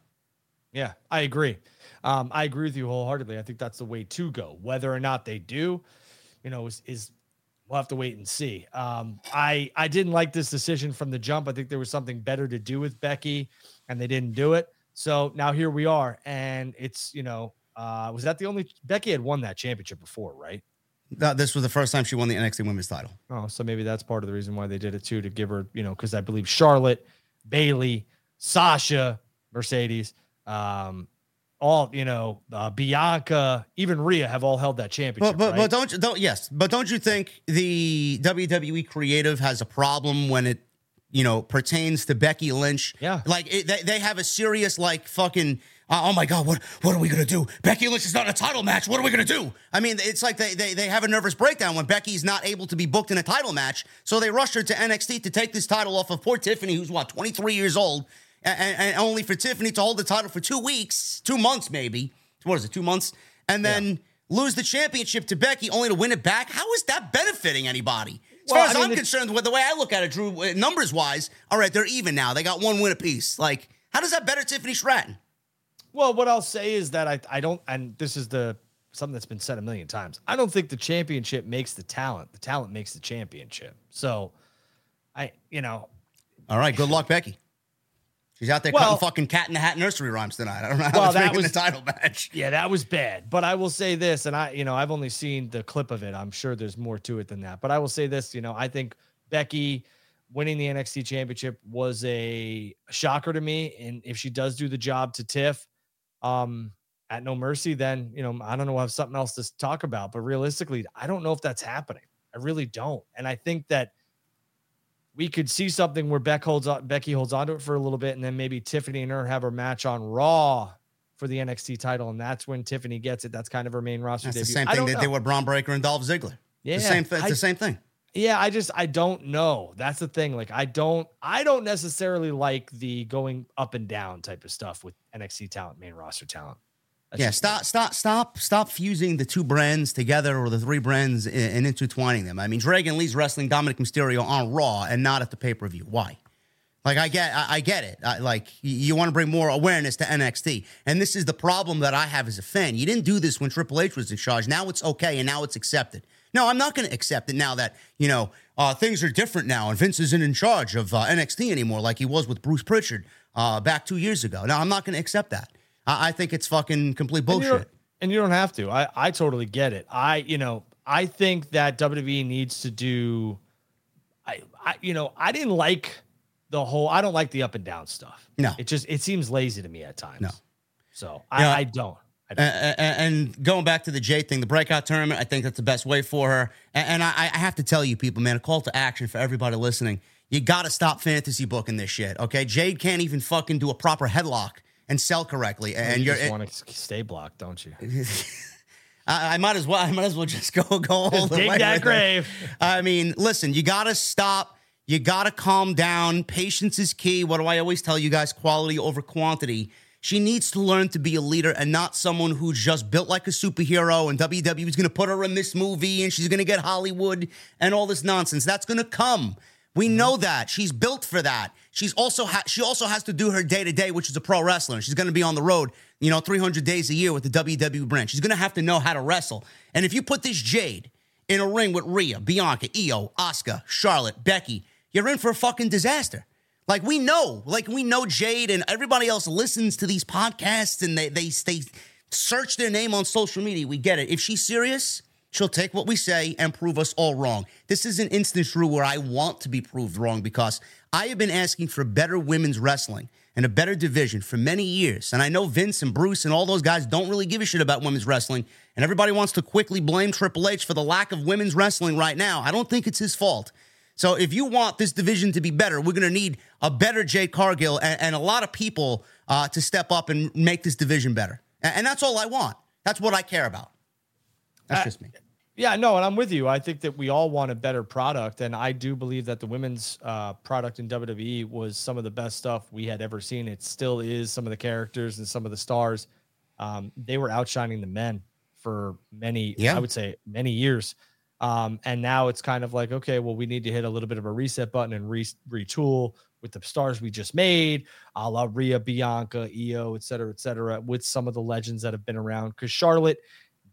Yeah, I agree. Um, I agree with you wholeheartedly. I think that's the way to go. Whether or not they do, you know, is, is we'll have to wait and see. Um, I I didn't like this decision from the jump. I think there was something better to do with Becky and they didn't do it. So now here we are, and it's you know, uh, was that the only Becky had won that championship before, right? No, this was the first time she won the NXT Women's Title. Oh, so maybe that's part of the reason why they did it too, to give her, you know, because I believe Charlotte, Bayley, Sasha, Mercedes, um, all you know, uh, Bianca, even Rhea have all held that championship. But but, right? but don't don't yes, but don't you think the WWE creative has a problem when it you know pertains to Becky Lynch? Yeah. like it, they they have a serious like fucking. Uh, oh my God! What what are we gonna do? Becky Lynch is not in a title match. What are we gonna do? I mean, it's like they, they they have a nervous breakdown when Becky's not able to be booked in a title match. So they rush her to NXT to take this title off of poor Tiffany, who's what twenty three years old, and, and, only for Tiffany to hold the title for two weeks, two months maybe. What is it? Two months, and then yeah. lose the championship to Becky, only to win it back. How is that benefiting anybody? As well, far as I am concerned, with the way I look at it, Drew, uh, numbers wise, all right, they're even now. They got one win apiece. Like, how does that better Tiffany Stratton? Well, what I'll say is that I I don't, and this is the something that's been said a million times. I don't think the championship makes the talent. The talent makes the championship. So, I you know. All right. Good luck, Becky. She's out there well, cutting fucking cat in the hat nursery rhymes tonight. I don't know how well, that was the title match. Yeah, that was bad. But I will say this, and I, you know, I've only seen the clip of it. I'm sure there's more to it than that. But I will say this, you know, I think Becky winning the NXT championship was a shocker to me. And if she does do the job to Tiff, um, at No Mercy, then you know, I don't know, we'll have something else to talk about. But realistically, I don't know if that's happening. I really don't. And I think that we could see something where Beck holds on, Becky holds onto it for a little bit, and then maybe Tiffany and her have her match on Raw for the NXT title, and that's when Tiffany gets it. That's kind of her main roster that's debut. the same thing they did with Bron Breakker and Dolph Ziggler. Yeah, the same. It's the same thing. Yeah, I just I don't know. That's the thing. Like I don't I don't necessarily like the going up and down type of stuff with NXT talent, main roster talent. That's yeah, stop, stop, stop, stop fusing the two brands together or the three brands and, and intertwining them. I mean, Dragon Lee's wrestling Dominik Mysterio on Raw and not at the pay per view. Why? Like I get, I, I get it. I, like you, you want to bring more awareness to NXT, and this is the problem that I have as a fan. You didn't do this when Triple H was in charge. Now it's okay, and now it's accepted. No, I'm not going to accept it now that you know uh, things are different now, and Vince isn't in charge of uh, NXT anymore like he was with Bruce Pritchard uh, back two years ago. Now I'm not going to accept that. I, I think it's fucking complete bullshit. And you, and you don't have to. I, I totally get it. I, you know, I think that WWE needs to do. I, I, you know, I didn't like the whole. I don't like the up and down stuff. No, it just it seems lazy to me at times. No, so I, I don't. And, going back to the J thing, the breakout tournament, I think that's the best way for her. And, I, I have to tell you, people, man, a call to action for everybody listening. You got to stop fantasy booking this shit, okay? Jade can't even fucking do a proper headlock and sell correctly. And you are want to stay blocked, don't you? I, I, might as well. I might as well just go go all dig that grave. I mean, listen, you got to stop. You got to calm down. Patience is key. What do I always tell you guys? Quality over quantity. She needs to learn to be a leader and not someone who's just built like a superhero and WWE is going to put her in this movie and she's going to get Hollywood and all this nonsense. That's going to come. We mm-hmm. know that she's built for that. She's also ha- she also has to do her day to day, which is a pro wrestler. She's going to be on the road, you know, 300 days a year with the WWE brand. She's going to have to know how to wrestle. And if you put this Jade in a ring with Rhea, Bianca, Io, Asuka, Charlotte, Becky, you're in for a fucking disaster. Like we know, like we know Jade and everybody else listens to these podcasts and they they they search their name on social media. We get it. If she's serious, she'll take what we say and prove us all wrong. This is an instance, Drew, where I want to be proved wrong because I have been asking for better women's wrestling and a better division for many years. And I know Vince and Bruce and all those guys don't really give a shit about women's wrestling. And everybody wants to quickly blame Triple H for the lack of women's wrestling right now. I don't think it's his fault. So if you want this division to be better, we're going to need a better Jay Cargill and, and a lot of people uh, to step up and make this division better. And, and, that's all I want. That's what I care about. That's uh, just me. Yeah, no, and I'm with you. I think that we all want a better product, and I do believe that the women's uh, product in WWE was some of the best stuff we had ever seen. It still is. Some of the characters and some of the stars, um, they were outshining the men for many, yeah. I would say, many years. Um, and now it's kind of like, okay, well, we need to hit a little bit of a reset button and re- retool with the stars we just made, a la Rhea, Bianca, Io, et cetera, et cetera, with some of the legends that have been around. Because Charlotte,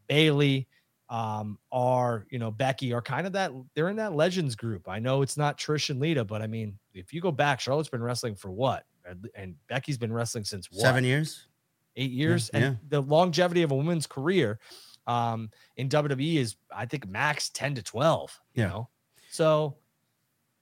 Bayley, um, are you know Becky are kind of that they're in that legends group. I know it's not Trish and Lita, but I mean, if you go back, Charlotte's been wrestling for what, and Becky's been wrestling since what? seven years, eight years, yeah, and yeah. the longevity of a woman's career um, in WWE is I think max 10 to 12. You yeah. know, so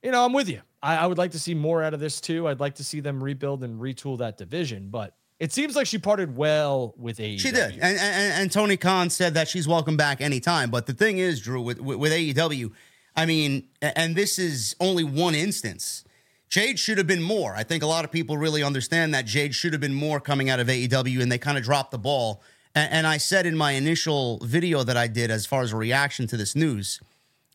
you know, I'm with you. I, I would like to see more out of this too. I'd like to see them rebuild and retool that division, but it seems like she parted well with AEW. She did, and, and, and Tony Khan said that she's welcome back anytime. But the thing is, Drew, with, with, with AEW, I mean, and this is only one instance. Jade should have been more. I think a lot of people really understand that Jade should have been more coming out of AEW, and they kind of dropped the ball and, and I said in my initial video that I did as far as a reaction to this news,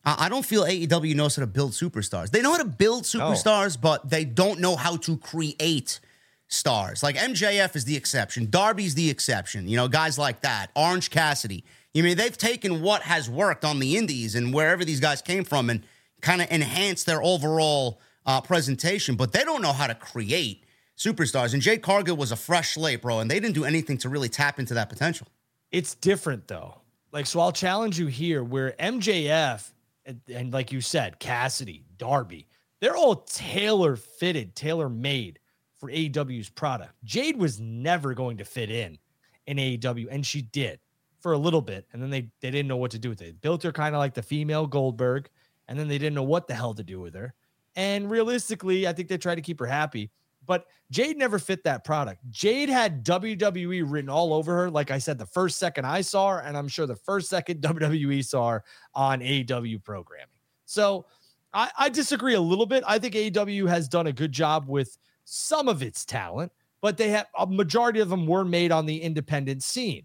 I don't feel AEW knows how to build superstars. They know how to build oh. superstars, oh. but they don't know how to create stars. Like MJF is the exception, Darby's the exception. You know, guys like that, Orange Cassidy. You mean they've taken what has worked on the indies and wherever these guys came from and kind of enhanced their overall uh, presentation, but they don't know how to create superstars. And Jade Cargill was a fresh slate, bro, and they didn't do anything to really tap into that potential. It's different though. Like, so I'll challenge you here where MJF and, and like you said, Cassidy, Darby, they're all tailor fitted, tailor made for AEW's product. Jade was never going to fit in in AEW, and she did for a little bit, and then they they didn't know what to do with it. Built her kind of like the female Goldberg, and then they didn't know what the hell to do with her. And realistically, I think they tried to keep her happy. But Jade never fit that product. Jade had WWE written all over her. Like I said, the first second I saw her, and I'm sure the first second WWE saw her on AEW programming. So I, I disagree a little bit. I think AEW has done a good job with some of its talent, but they have a majority of them were made on the independent scene.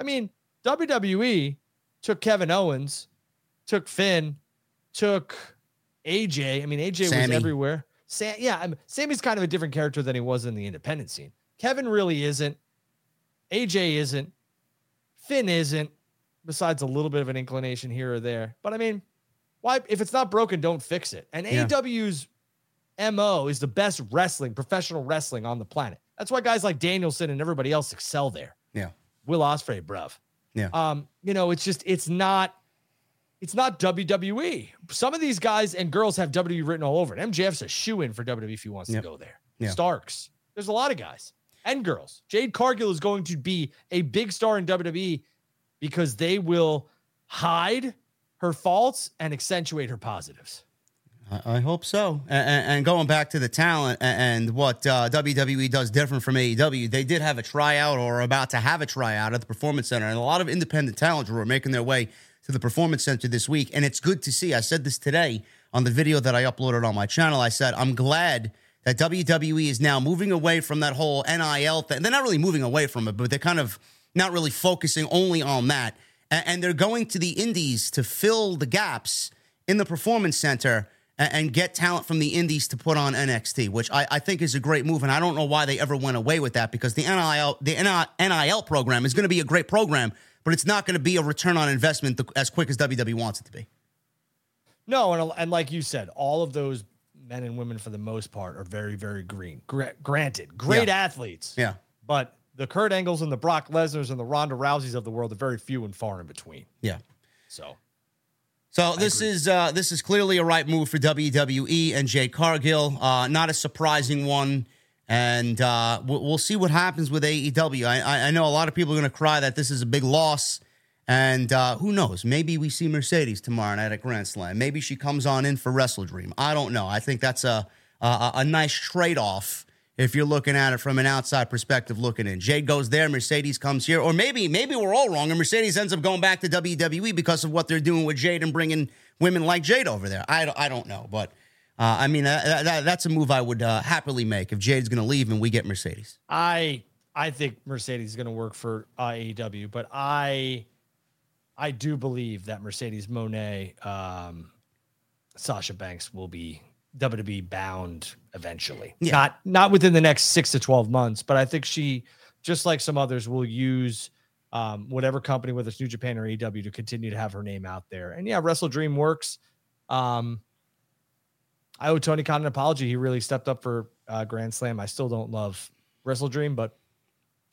I mean, WWE took Kevin Owens, took Finn, took AJ. I mean, AJ Sammy. was everywhere. Sam, yeah, I'm, Sammy's kind of a different character than he was in the independent scene. Kevin really isn't. AJ isn't. Finn isn't. Besides a little bit of an inclination here or there, but I mean, why? If it's not broken, don't fix it. And yeah. AEW's mo is the best wrestling, professional wrestling on the planet. That's why guys like Danielson and everybody else excel there. Yeah. Will Ospreay, bruv. Yeah. Um, you know, it's just it's not it's not WWE. Some of these guys and girls have WWE written all over it. MJF's a shoe in for WWE if he wants yep. to go there. Yep. Starks. There's a lot of guys and girls. Jade Cargill is going to be a big star in WWE because they will hide her faults and accentuate her positives. I hope so. And, going back to the talent and what uh, WWE does different from AEW, they did have a tryout or about to have a tryout at the Performance Center, and a lot of independent talent were making their way to the Performance Center this week. And it's good to see. I said this today on the video that I uploaded on my channel. I said, I'm glad that WWE is now moving away from that whole NIL thing. They're not really moving away from it, but they're kind of not really focusing only on that. And they're going to the indies to fill the gaps in the Performance Center and get talent from the indies to put on NXT, which I, I, think is a great move. And I don't know why they ever went away with that because the NIL the NIL program is going to be a great program but it's not going to be a return on investment as quick as WWE wants it to be. No, and, and like you said, all of those men and women, for the most part, are very, very green. Gra- granted, great yeah. athletes. Yeah. But the Kurt Angles and the Brock Lesnar's and the Ronda Rouseys of the world are very few and far in between. Yeah. So So this is uh, this is clearly a right move for WWE and Jade Cargill. Uh, not a surprising one, and uh, we'll, see what happens with AEW. I, I, I know a lot of people are going to cry that this is a big loss, and uh, who knows? Maybe we see Mercedes tomorrow night at Grand Slam. Maybe she comes on in for Wrestle Dream. I don't know. I think that's a a, a nice trade off if you're looking at it from an outside perspective looking in. Jade goes there, Mercedes comes here, or maybe maybe we're all wrong and Mercedes ends up going back to WWE because of what they're doing with Jade and bringing women like Jade over there. I, I don't know, but uh, I mean that, that, that's a move I would uh, happily make if Jade's going to leave and we get Mercedes. I I think Mercedes is going to work for AEW, but I I do believe that Mercedes Moné um, Sasha Banks will be WWE bound eventually. Yeah. Not not within the next six to twelve months, but I think she, just like some others, will use um, whatever company, whether it's New Japan or AEW, to continue to have her name out there. And yeah, Wrestle Dream works. Um, I owe Tony Khan an apology. He really stepped up for uh, Grand Slam. I still don't love Wrestle Dream, but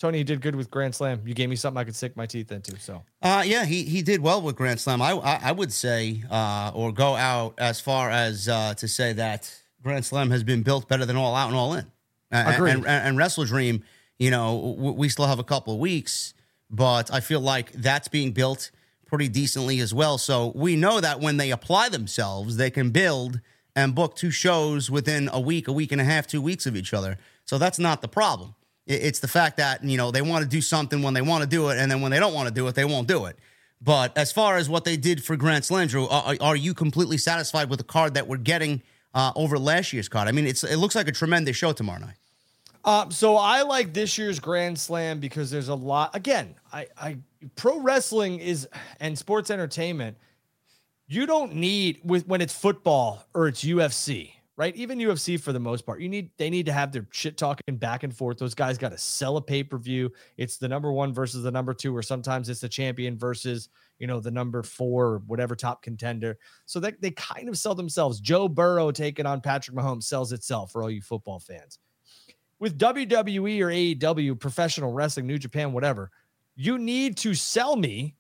Tony, you did good with Grand Slam. You gave me something I could stick my teeth into. So, uh, yeah, he he did well with Grand Slam. I I, I would say, uh, or go out as far as uh, to say that Grand Slam has been built better than All Out and All In. Agreed. And, and, and Wrestle Dream, you know, we still have a couple of weeks, but I feel like that's being built pretty decently as well. So we know that when they apply themselves, they can build and book two shows within a week, a week and a half, two weeks of each other. So that's not the problem. It's the fact that, you know, they want to do something when they want to do it, and then when they don't want to do it, they won't do it. But as far as what they did for Grand Slam, Drew, are, are you completely satisfied with the card that we're getting uh, over last year's card? I mean, it's it looks like a tremendous show tomorrow night. Uh, so I like this year's Grand Slam because there's a lot. Again, I, I pro wrestling is and sports entertainment. You don't need with when it's football or it's UFC right? Even UFC for the most part, you need they need to have their shit talking back and forth. Those guys got to sell a pay per view. It's the number one versus the number two, or sometimes it's the champion versus you know the number four or whatever top contender. So that they kind of sell themselves. Joe Burrow taking on Patrick Mahomes sells itself for all you football fans. With WWE or AEW, professional wrestling, New Japan, whatever, you need to sell me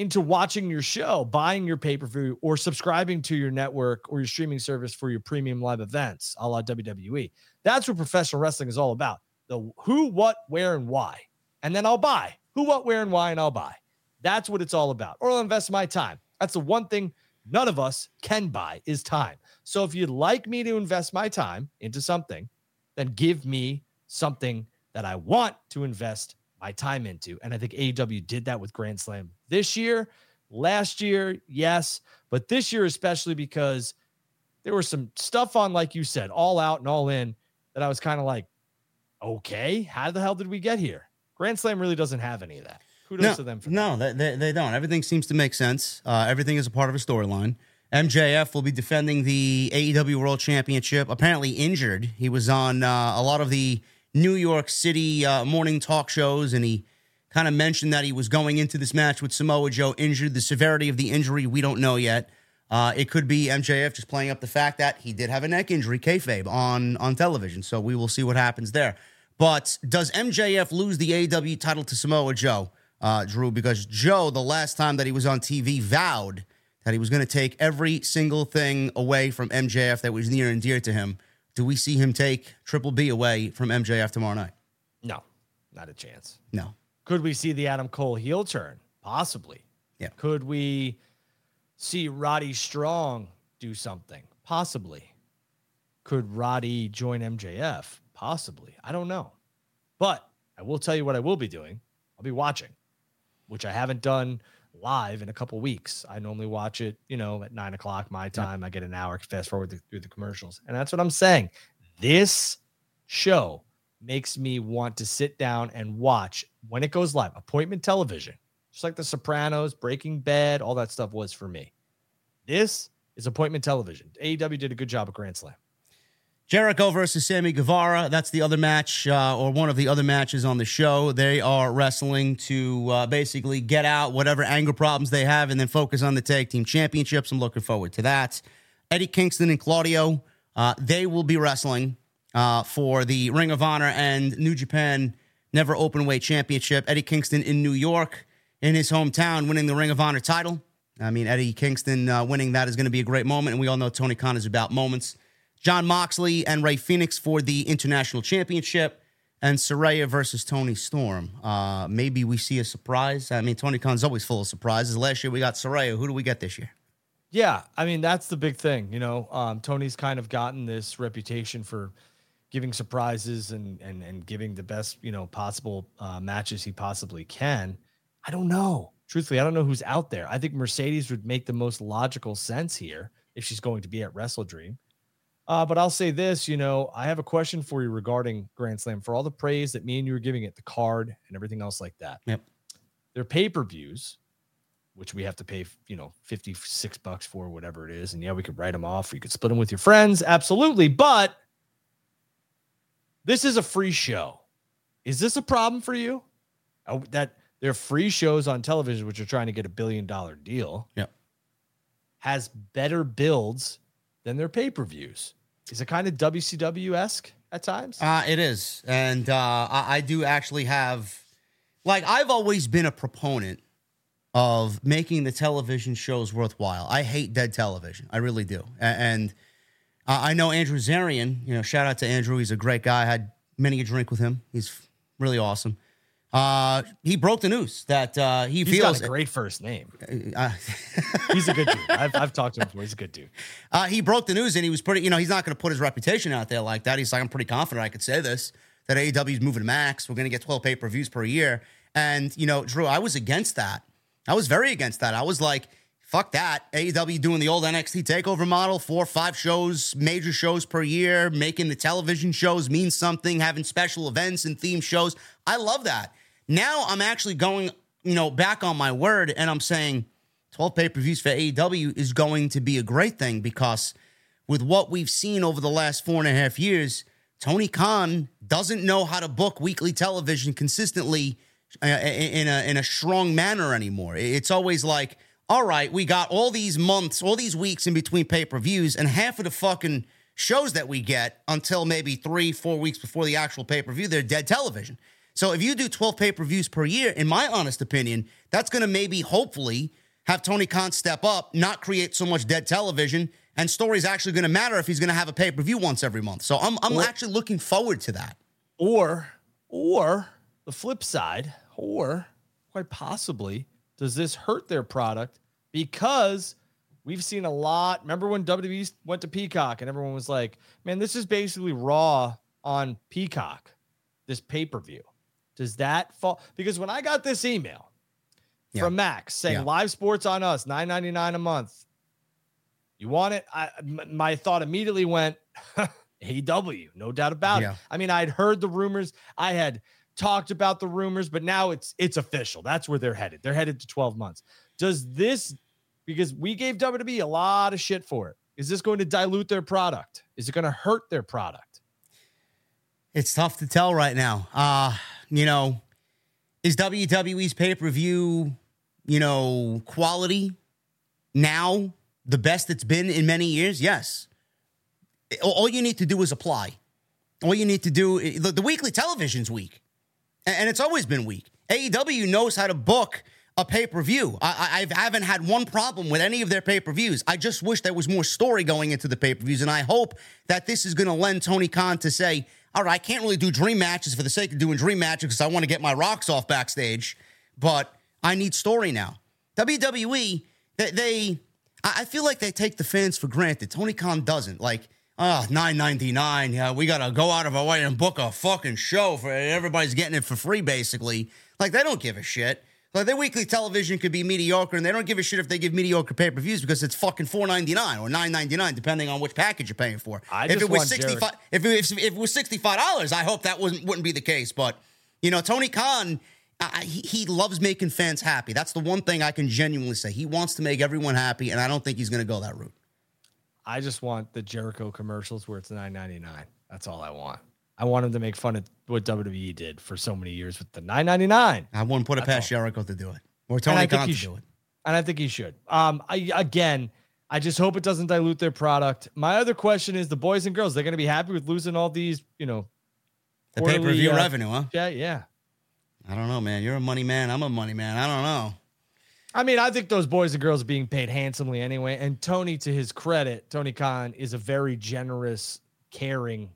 into watching your show, buying your pay per view, or subscribing to your network or your streaming service for your premium live events, a la WWE. That's what professional wrestling is all about the who, what, where, and why. And then I'll buy who, what, where, and why, and I'll buy. That's what it's all about. Or I'll invest my time. That's the one thing none of us can buy is time. So if you'd like me to invest my time into something, then give me something that I want to invest my time into. And I think AEW did that with Grand Slam this year. Last year, yes, but this year especially because there was some stuff on, like you said, all out and all in that I was kind of like, okay, how the hell did we get here? Grand Slam really doesn't have any of that. Kudos no, to them. For no, they, they, they, don't. Everything seems to make sense. Uh, everything is a part of a storyline. MJF will be defending the AEW World Championship. Apparently injured. He was on uh, a lot of the New York City uh, morning talk shows, and he kind of mentioned that he was going into this match with Samoa Joe injured. The severity of the injury, we don't know yet. Uh, it could be MJF just playing up the fact that he did have a neck injury, kayfabe, on, on television. So we will see what happens there. But does MJF lose the AEW title to Samoa Joe, uh, Drew? Because Joe, the last time that he was on TV, vowed that he was going to take every single thing away from MJF that was near and dear to him. Do we see him take Triple B away from MJF tomorrow night? No, not a chance. No. Could we see the Adam Cole heel turn? Possibly. Yeah. Could we see Roddy Strong do something? Possibly. Could Roddy join MJF? Possibly. I don't know. But I will tell you what I will be doing. I'll be watching, which I haven't done live in a couple weeks. I normally watch it, you know, at nine o'clock my time. I get an hour, fast forward through the commercials. And that's what I'm saying. This show makes me want to sit down and watch when it goes live, appointment television, just like The Sopranos, Breaking Bad, all that stuff was for me. This is appointment television. AEW did a good job at Grand Slam. Jericho versus Sammy Guevara. That's the other match, uh, or one of the other matches on the show. They are wrestling to uh, basically get out whatever anger problems they have and then focus on the tag team championships. I'm looking forward to that. Eddie Kingston and Claudio, uh, they will be wrestling uh, for the Ring of Honor and New Japan Never Open Weight Championship. Eddie Kingston in New York, in his hometown, winning the Ring of Honor title. I mean, Eddie Kingston uh, winning that is going to be a great moment, and we all know Tony Khan is about moments. Jon Moxley and Rey Fenix for the international championship, and Saraya versus Toni Storm. Uh, maybe we see a surprise. I mean, Tony Khan's always full of surprises. Last year we got Saraya. Who do we get this year? Yeah, I mean that's the big thing. You know, um, Tony's kind of gotten this reputation for giving surprises and and and giving the best you know possible uh, matches he possibly can. I don't know. Truthfully, I don't know who's out there. I think Mercedes would make the most logical sense here if she's going to be at Wrestle Dream. Uh, but I'll say this, you know, I have a question for you regarding Grand Slam for all the praise that me and you were giving it, the card and everything else like that. Yep. Their pay per views which we have to pay, you know, 56 bucks for, whatever it is. And yeah, we could write them off or you could split them with your friends. Absolutely. But this is a free show. Is this a problem for you? Oh, that they're free shows on television, which are trying to get a billion dollar deal. Yeah. Has better builds than their pay per views. Is it kind of WCW esque at times? Uh, it is. And uh, I, I do actually have, like, I've always been a proponent of making the television shows worthwhile. I hate dead television. I really do. And uh, I know Andrew Zarian. You know, shout out to Andrew. He's a great guy. I had many a drink with him. He's really awesome. Uh, he broke the news that uh, he He's feels got a great first name. Uh, He's a good dude. I've, I've talked to him before. He's a good dude. uh, he broke the news and he was pretty. You know, he's not going to put his reputation out there like that. He's like, I'm pretty confident I could say this that AEW is moving to max. We're going to get 12 pay per views per year. And you know, Drew, I was against that I was very against that. I was like, fuck that. AEW doing the old NXT takeover model, four or five shows, major shows per year, making the television shows mean something, having special events and theme shows. I love that. Now I'm actually going, you know, back on my word and I'm saying 12 pay-per-views for AEW is going to be a great thing because with what we've seen over the last four and a half years, Tony Khan doesn't know how to book weekly television consistently uh, in a in a strong manner anymore. It's always like, all right, we got all these months, all these weeks in between pay per views, and half of the fucking shows that we get until maybe three, four weeks before the actual pay per view, they're dead television. So if you do 12 pay per views per year, in my honest opinion, that's going to maybe, hopefully, have Tony Khan step up, not create so much dead television, and story's actually going to matter if he's going to have a pay per view once every month. So I'm I'm or, actually looking forward to that. Or or the flip side, or quite possibly, does this hurt their product because we've seen a lot. Remember when WWE went to Peacock and everyone was like, man, this is basically Raw on Peacock, this pay per view. Does that fall? Because when I got this email yeah. from Max saying yeah. live sports on us, nine ninety nine a month, you want it? I, my thought immediately went, AEW, no doubt about yeah. it. I mean, I'd heard the rumors. I had talked about the rumors, but now it's it's official. That's where they're headed. They're headed to 12 months. Does this because we gave WWE a lot of shit for it. Is this going to dilute their product? Is it going to hurt their product? It's tough to tell right now. Uh, you know, is WWE's pay-per-view, you know, quality now the best it's been in many years? Yes. All you need to do is apply. All you need to do the, the weekly television's week and it's always been weak. AEW knows how to book a pay per view. I, I haven't had one problem with any of their pay per views. I just wish there was more story going into the pay per views, and I hope that this is going to lend Tony Khan to say, "All right, I can't really do dream matches for the sake of doing dream matches because I want to get my rocks off backstage, but I need story now." WWE, they, they I feel like they take the fans for granted. Tony Khan doesn't like ah, oh, 9.99. Yeah, we gotta go out of our way and book a fucking show for everybody's getting it for free, basically. Like they don't give a shit. Like their weekly television could be mediocre, and they don't give a shit if they give mediocre pay per views because it's fucking four ninety nine or nine ninety nine, depending on which package you're paying for. I if it was sixty five, if, if, if it was sixty five dollars, I hope that wouldn't wouldn't be the case. But you know, Tony Khan, I, he, he loves making fans happy. That's the one thing I can genuinely say. He wants to make everyone happy, and I don't think he's going to go that route. I just want the Jericho commercials where it's nine ninety nine. That's all I want. I want him to make fun of what WWE did for so many years with the nine ninety nine. I wouldn't put it past Jericho to do it or Tony Khan to do it. And I think he should. Um, I, again, I just hope it doesn't dilute their product. My other question is the boys and girls. They're going to be happy with losing all these, you know, the pay per view uh, revenue, huh? Yeah, yeah. I don't know, man. You're a money man. I'm a money man. I don't know. I mean, I think those boys and girls are being paid handsomely anyway. And Tony, to his credit, Tony Khan is a very generous, caring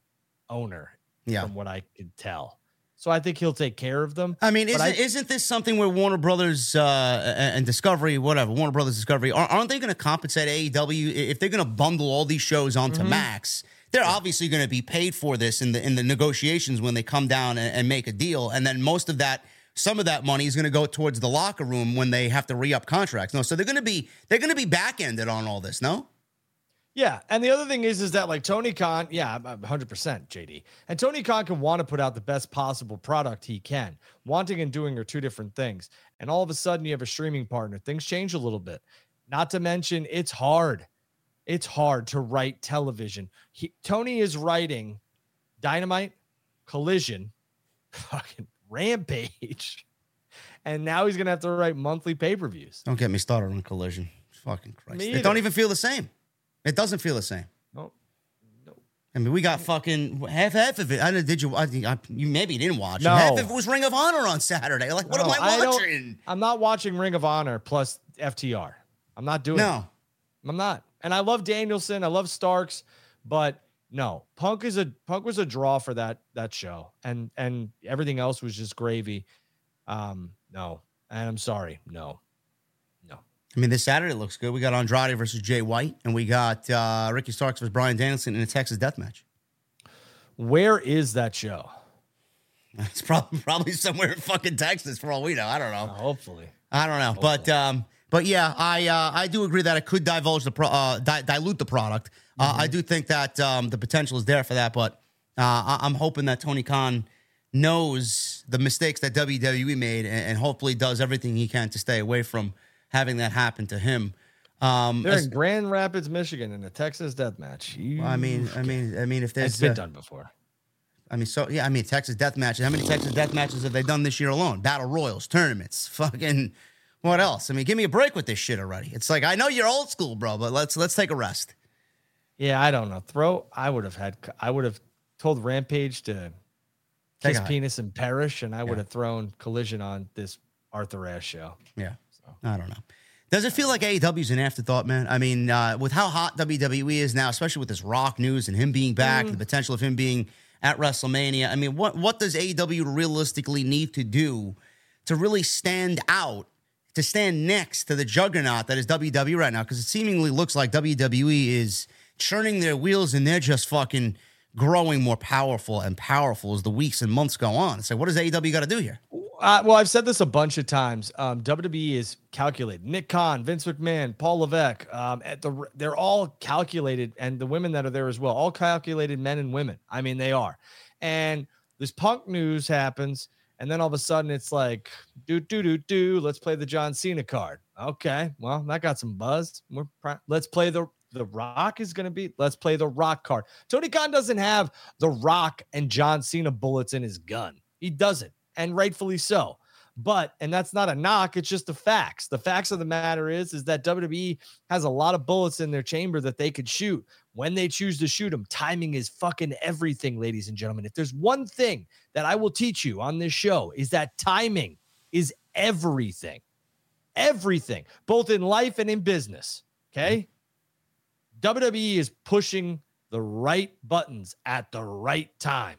owner, Yeah. from what I could tell. So I think he'll take care of them. I mean, isn't, I- isn't this something where Warner Brothers uh, and Discovery, whatever, Warner Brothers Discovery, aren't they going to compensate AEW if they're going to bundle all these shows onto Mm-hmm. Max? They're obviously going to be paid for this in the in the negotiations when they come down and, and make a deal, and then most of that, some of that money is going to go towards the locker room when they have to re up contracts. No, so they're going to be they're going to be back ended on all this. No, Yeah, and the other thing is, is that like Tony Khan, yeah, hundred percent, JD, and Tony Khan can want to put out the best possible product he can. Wanting and doing are two different things, and all of a sudden you have a streaming partner. Things change a little bit. Not to mention, it's hard. It's hard to write television. He, Tony is writing Dynamite, Collision, fucking Rampage, and now he's gonna have to write monthly pay per views. don't get me started on Collision. Fucking Christ, they don't even feel the same. It doesn't feel the same. No, I mean, we got fucking half half of it. I don't, did you? I, think I, you maybe didn't watch. it. No. Half of it was Ring of Honor on Saturday. Like, what No, am I watching? I'm not watching Ring of Honor plus FTR. I'm not doing it. No, I'm not. And I love Danielson. I love Starks, but no, Punk is a Punk was a draw for that that show, and and everything else was just gravy. Um, no, and I'm sorry, no, no. I mean, this Saturday looks good. We got Andrade versus Jay White, and we got uh, Ricky Starks versus Bryan Danielson in a Texas death match. Where is that show? It's probably probably somewhere in fucking Texas for all we know. I don't know. hopefully, I don't know, but um, but yeah, I uh, I do agree that it could divulge the pro- uh, di- dilute the product. Uh, I do think that um, the potential is there for that, but uh, I- I'm hoping that Tony Khan knows the mistakes that WWE made and, and hopefully does everything he can to stay away from having that happen to him. Um, they're as- in Grand Rapids, Michigan, in a Texas death match. I mean, I mean, I mean, if there's it's been uh, done before. I mean, so yeah, I mean, Texas death matches. How many Texas death matches have they done this year alone? Battle royals, tournaments, fucking. What else? I mean, give me a break with this shit already. It's like I know you're old school, bro, but let's let's take a rest. Yeah, I don't know. Throw. I would have had. I would have told Rampage to Take kiss penis and perish, and I would have thrown Collision on this Arthur Ashe show. Yeah, I don't know. Does it feel like AEW's an afterthought, man? I mean, uh, with how hot WWE is now, especially with this Rock news and him being back, the potential of him being at WrestleMania. I mean, what what does AEW realistically need to do to really stand out, to stand next to the juggernaut that is WWE right now? Because it seemingly looks like WWE is churning their wheels and they're just fucking growing more powerful and powerful as the weeks and months go on. So, what does AEW got to do here? Uh, well, I've said this a bunch of times. Um, WWE is calculated. Nick Khan, Vince McMahon, Paul Levesque. Um, at the they're all calculated, and the women that are there as well, all calculated men and women. I mean, they are. And this Punk news happens, and then all of a sudden it's like, do do do do. Let's play the John Cena card. Okay, well that got some buzz. We're pri- let's play the the Rock is going to be. Let's play the Rock card. Tony Khan doesn't have the Rock and John Cena bullets in his gun. He doesn't, and rightfully so. But and that's not a knock. It's just the facts. The facts of the matter is is that WWE has a lot of bullets in their chamber that they could shoot when they choose to shoot them. Timing is fucking everything, ladies and gentlemen. If there's one thing that I will teach you on this show is that timing is everything. Everything, both in life and in business. Okay. WWE is pushing the right buttons at the right time.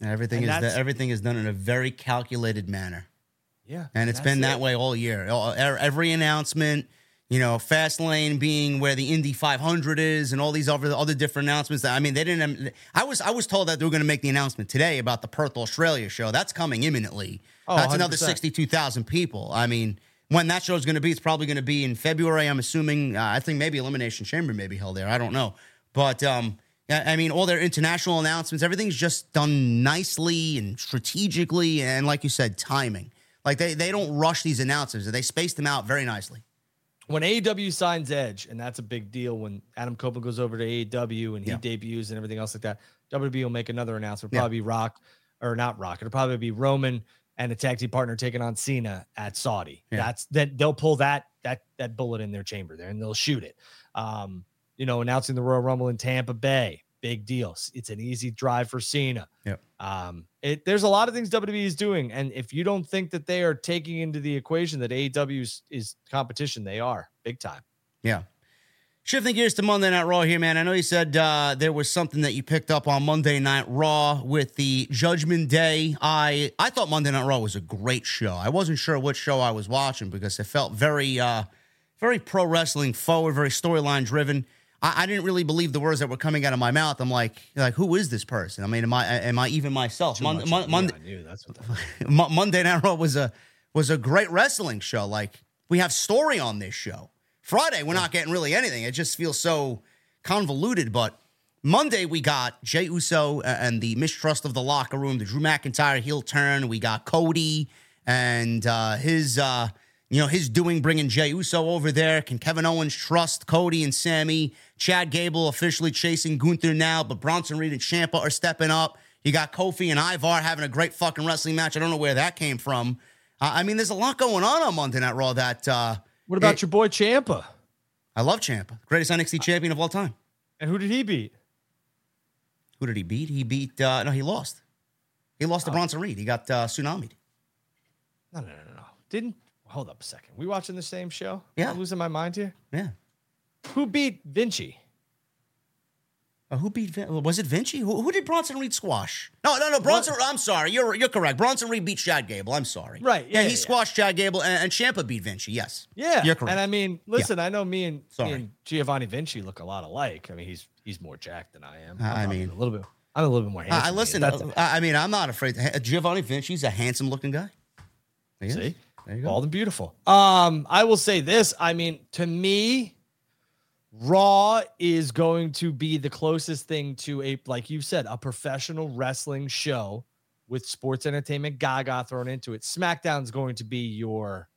And everything And is everything is done in a very calculated manner. Yeah. And it's been that it. way all year. E- er, Every announcement, you know, Fast Lane being where the Indy 500 is, and all these other other different announcements. That I mean, they didn't. Um, I was I was told that they were going to make the announcement today about the Perth, Australia show. That's coming imminently. Oh, That's another 100%. 62,000 people. I mean, when that show is going to be, it's probably going to be in February. I'm assuming. Uh, I think maybe Elimination Chamber may be held there. I don't know, but um. I mean, all their international announcements, everything's just done nicely and strategically, and like you said, timing. Like they, they don't rush these announcements; they space them out very nicely. when AEW signs Edge, and that's a big deal when Adam Copeland goes over to AEW and he Yeah. debuts and everything else like that. WWE will make another announcement. Yeah. Probably be Rock or not Rock. It'll probably be Roman and a tag team partner taking on Cena at Saudi. Yeah. That's that they'll pull that that that bullet in their chamber there and they'll shoot it. Um, you know, announcing the Royal Rumble in Tampa Bay. big deal. It's an easy drive for Cena. Yep. Um, it, there's a lot of things WWE is doing, and if you don't think that they are taking into the equation that AEW is competition, they are big time. Yeah. Shifting gears to Monday Night Raw here, man. I know you said uh, there was something that you picked up on Monday Night Raw with the Judgment Day. I I thought Monday Night Raw was a great show. I wasn't sure what show I was watching because it felt very uh, very pro wrestling forward, very storyline driven. I, I, didn't really believe the words that were coming out of my mouth. I'm like, like, who is this person? I mean, am I am I even myself? Mon- Mon- Monday, that's what Monday Night Raw was a was a great wrestling show. Like we have story on this show. Friday, we're not getting really anything. It just feels so convoluted. But Monday, we got Jey Uso and the mistrust of the locker room, the Drew McIntyre heel turn. We got Cody and uh, his, uh, you know, his doing bringing Jey Uso over there. Can Kevin Owens trust Cody and Sami? Chad Gable officially chasing Gunther now, but Bronson Reed and Ciampa are stepping up. You got Kofi and Ivar having a great fucking wrestling match. I don't know where that came from. Uh, I mean, there's a lot going on on Monday Night Raw that uh, what about your boy Ciampa? I love Ciampa, greatest NXT champion of all time. And who did he beat? Who did he beat? He beat uh, no, he lost. He lost to oh. Bronson Reed. He got uh, tsunami. No, no, no, no, no. Didn't hold up a second. We watching the same show? Yeah. I'm losing my mind here. Yeah. Who beat Vinci? Uh, who beat? Was it Vinci? Who, who, did Bronson Reed squash? No, no, no. Bronson. What? I'm sorry. You're you're correct. Bronson Reed beat Chad Gable. I'm sorry. Right. Yeah, yeah he yeah. squashed Chad Gable, and, and Ciampa beat Vinci. Yes. Yeah, you're correct. And I mean, listen, yeah. I know me and, me and, Giovanni Vinci look a lot alike. I mean, he's he's more jacked than I am. i mean, a little bit. I'm a little bit more handsome. I listen. Uh, I mean, I'm not afraid. Giovanni Vinci's a handsome looking guy. See, there you go. Bald and beautiful. Um, I will say this. I mean, to me, Raw is going to be the closest thing to a, like you said, a professional wrestling show with sports entertainment gaga thrown into it. SmackDown's going to be your,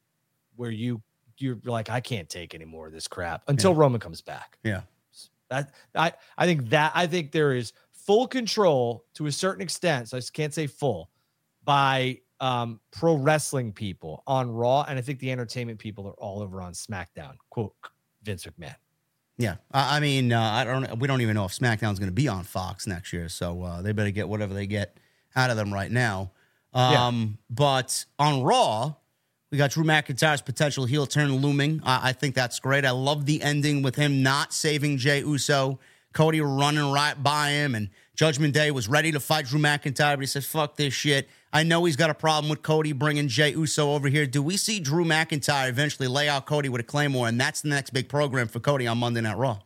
where you, you're like, I can't take any more of this crap until yeah. Roman comes back. Yeah. That, I, I think that, I think there is full control to a certain extent. So I just can't say full by um, pro wrestling people on Raw. And I think the entertainment people are all over on SmackDown. Quote Vince McMahon. Yeah, I mean, uh, I don't. We don't even know if SmackDown's going to be on Fox next year, so uh, they better get whatever they get out of them right now. Um, yeah. But on Raw, we got Drew McIntyre's potential heel turn looming. I, I think that's great. I love the ending with him not saving Jey Uso, Cody running right by him, and Judgment Day was ready to fight Drew McIntyre, but he said, "Fuck this shit." I know he's got a problem with Cody bringing Jey Uso over here. Do we see Drew McIntyre eventually lay out Cody with a Claymore, and that's the next big program for Cody on Monday Night Raw?